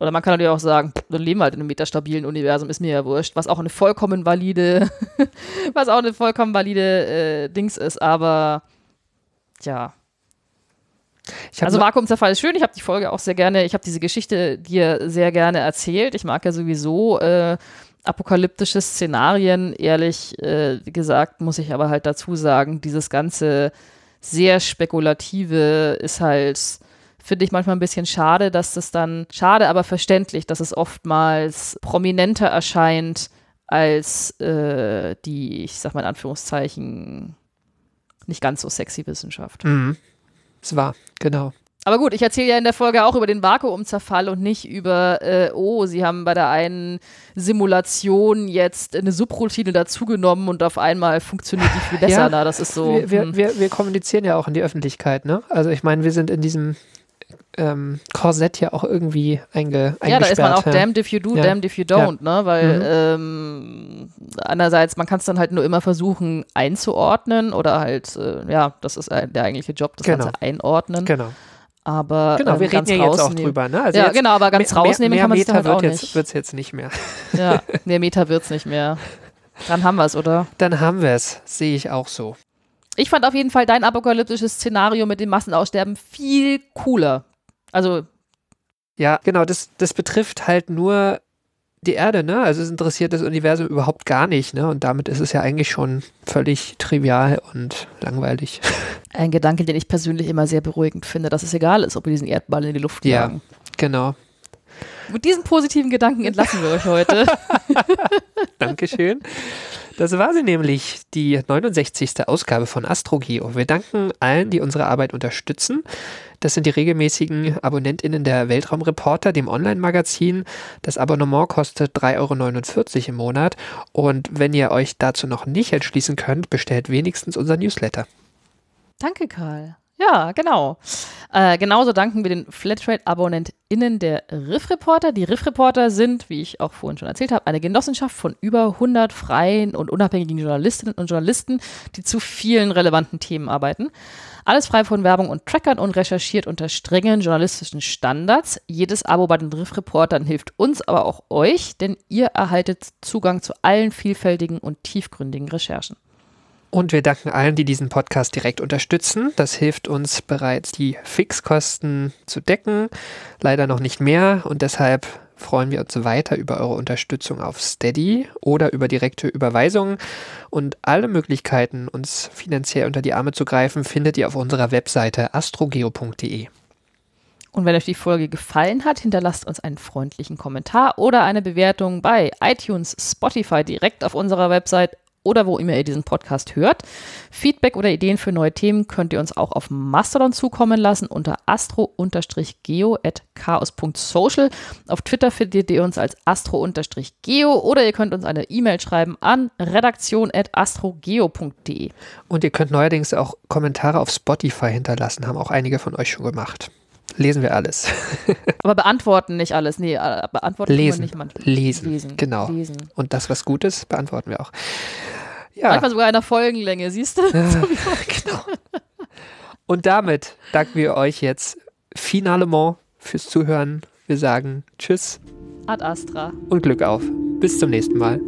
Speaker 7: Oder man kann natürlich auch sagen, dann leben wir halt in einem metastabilen Universum, ist mir ja wurscht, was auch eine vollkommen valide, was auch eine vollkommen valide äh, Dings ist, aber
Speaker 6: hab
Speaker 7: Also Vakuumzerfall ist schön, ich habe die Folge auch sehr gerne, ich habe diese Geschichte dir sehr gerne erzählt. Ich mag ja sowieso äh, apokalyptische Szenarien, ehrlich äh, gesagt, muss ich aber halt dazu sagen, dieses ganze sehr spekulative ist halt, finde ich manchmal ein bisschen schade, dass das dann, schade, aber verständlich, dass es oftmals prominenter erscheint als äh, die, ich sag mal in Anführungszeichen, nicht ganz so sexy Wissenschaft.
Speaker 6: Mhm. Es war, genau.
Speaker 7: Aber gut, ich erzähle ja in der Folge auch über den Vakuumzerfall und nicht über, äh, oh, sie haben bei der einen Simulation jetzt eine Subroutine dazugenommen und auf einmal funktioniert die viel besser.
Speaker 6: Ja,
Speaker 7: Na, das ist so.
Speaker 6: Wir, wir,
Speaker 7: hm.
Speaker 6: wir, wir kommunizieren ja auch in die Öffentlichkeit, ne? Also ich meine, wir sind in diesem ähm, Korsett ja auch irgendwie einge.
Speaker 7: Ja, da ist man auch
Speaker 6: ja.
Speaker 7: damned if you do,
Speaker 6: Ja.
Speaker 7: damned if you don't, ne? Weil ähm, einerseits, man kann es dann halt nur immer versuchen einzuordnen oder halt, äh, ja, das ist der eigentliche Job, das
Speaker 6: Genau.
Speaker 7: Ganze einordnen.
Speaker 6: Genau,
Speaker 7: Aber
Speaker 6: genau
Speaker 7: ähm,
Speaker 6: wir reden ja jetzt auch drüber, ne? Also
Speaker 7: ja,
Speaker 6: jetzt
Speaker 7: genau, aber ganz
Speaker 6: mehr-
Speaker 7: rausnehmen
Speaker 6: mehr,
Speaker 7: kann man
Speaker 6: mehr
Speaker 7: es halt auch
Speaker 6: wird jetzt,
Speaker 7: nicht.
Speaker 6: wird's jetzt nicht mehr.
Speaker 7: Ja, mehr Meter wird's nicht mehr. Dann haben wir es, oder?
Speaker 6: Dann haben wir es, sehe ich auch so.
Speaker 7: Ich fand auf jeden Fall dein apokalyptisches Szenario mit dem Massenaussterben viel cooler. Also,
Speaker 6: Ja, genau, das, das betrifft halt nur die Erde, ne? Also es interessiert das Universum überhaupt gar nicht, ne? Und damit ist es ja eigentlich schon völlig trivial und langweilig.
Speaker 7: ein Gedanke, den ich persönlich immer sehr beruhigend finde, dass es egal ist, ob wir diesen Erdball in die Luft
Speaker 6: Ja.
Speaker 7: jagen.
Speaker 6: Genau.
Speaker 7: Mit diesen positiven Gedanken entlassen wir euch heute.
Speaker 6: Dankeschön. Das war sie nämlich, die 69. Ausgabe von AstroGeo. Wir danken allen, die unsere Arbeit unterstützen. Das sind die regelmäßigen AbonnentInnen der Weltraumreporter, dem Online-Magazin. Das Abonnement kostet 3,49 Euro im Monat. Und wenn ihr euch dazu noch nicht entschließen könnt, bestellt wenigstens unser Newsletter.
Speaker 7: Danke, Karl. Ja, genau. Äh, genauso danken wir den Flatrate-AbonnentInnen der Riff Reporter. Die Riff Reporter sind, wie ich auch vorhin schon erzählt habe, eine Genossenschaft von über 100 freien und unabhängigen Journalistinnen und Journalisten, die zu vielen relevanten Themen arbeiten. Alles frei von Werbung und Trackern und recherchiert unter strengen journalistischen Standards. Jedes Abo bei den Riff Reportern hilft uns, aber auch euch, denn ihr erhaltet Zugang zu allen vielfältigen und tiefgründigen Recherchen.
Speaker 6: Und wir danken allen, die diesen Podcast direkt unterstützen. Das hilft uns bereits, die Fixkosten zu decken. Leider noch nicht mehr und deshalb freuen wir uns weiter über eure Unterstützung auf Steady oder über direkte Überweisungen. Und alle Möglichkeiten, uns finanziell unter die Arme zu greifen, findet ihr auf unserer Webseite astrogeo.de.
Speaker 7: Und wenn euch die Folge gefallen hat, hinterlasst uns einen freundlichen Kommentar oder eine Bewertung bei iTunes, Spotify direkt auf unserer Website oder wo immer ihr diesen Podcast hört. Feedback oder Ideen für neue Themen könnt ihr uns auch auf Mastodon zukommen lassen unter astro-geo.chaos.social. Auf Twitter findet ihr uns als astro-geo oder ihr könnt uns eine E-Mail schreiben an redaktion.astrogeo.de.
Speaker 6: Und ihr könnt neuerdings auch Kommentare auf Spotify hinterlassen, haben auch einige von euch schon gemacht. Lesen wir alles.
Speaker 7: Aber beantworten nicht alles. Nee, äh, beantworten
Speaker 6: Lesen.
Speaker 7: nicht manchmal.
Speaker 6: Lesen.
Speaker 7: Lesen.
Speaker 6: Genau.
Speaker 7: Lesen.
Speaker 6: Und das, was gut ist, beantworten wir auch. Ja.
Speaker 7: Manchmal sogar in der Folgenlänge, siehst du?
Speaker 6: genau. Und damit danken wir euch jetzt finalement fürs Zuhören. Wir sagen Tschüss
Speaker 7: Ad Astra.
Speaker 6: und Glück auf. Bis zum nächsten Mal.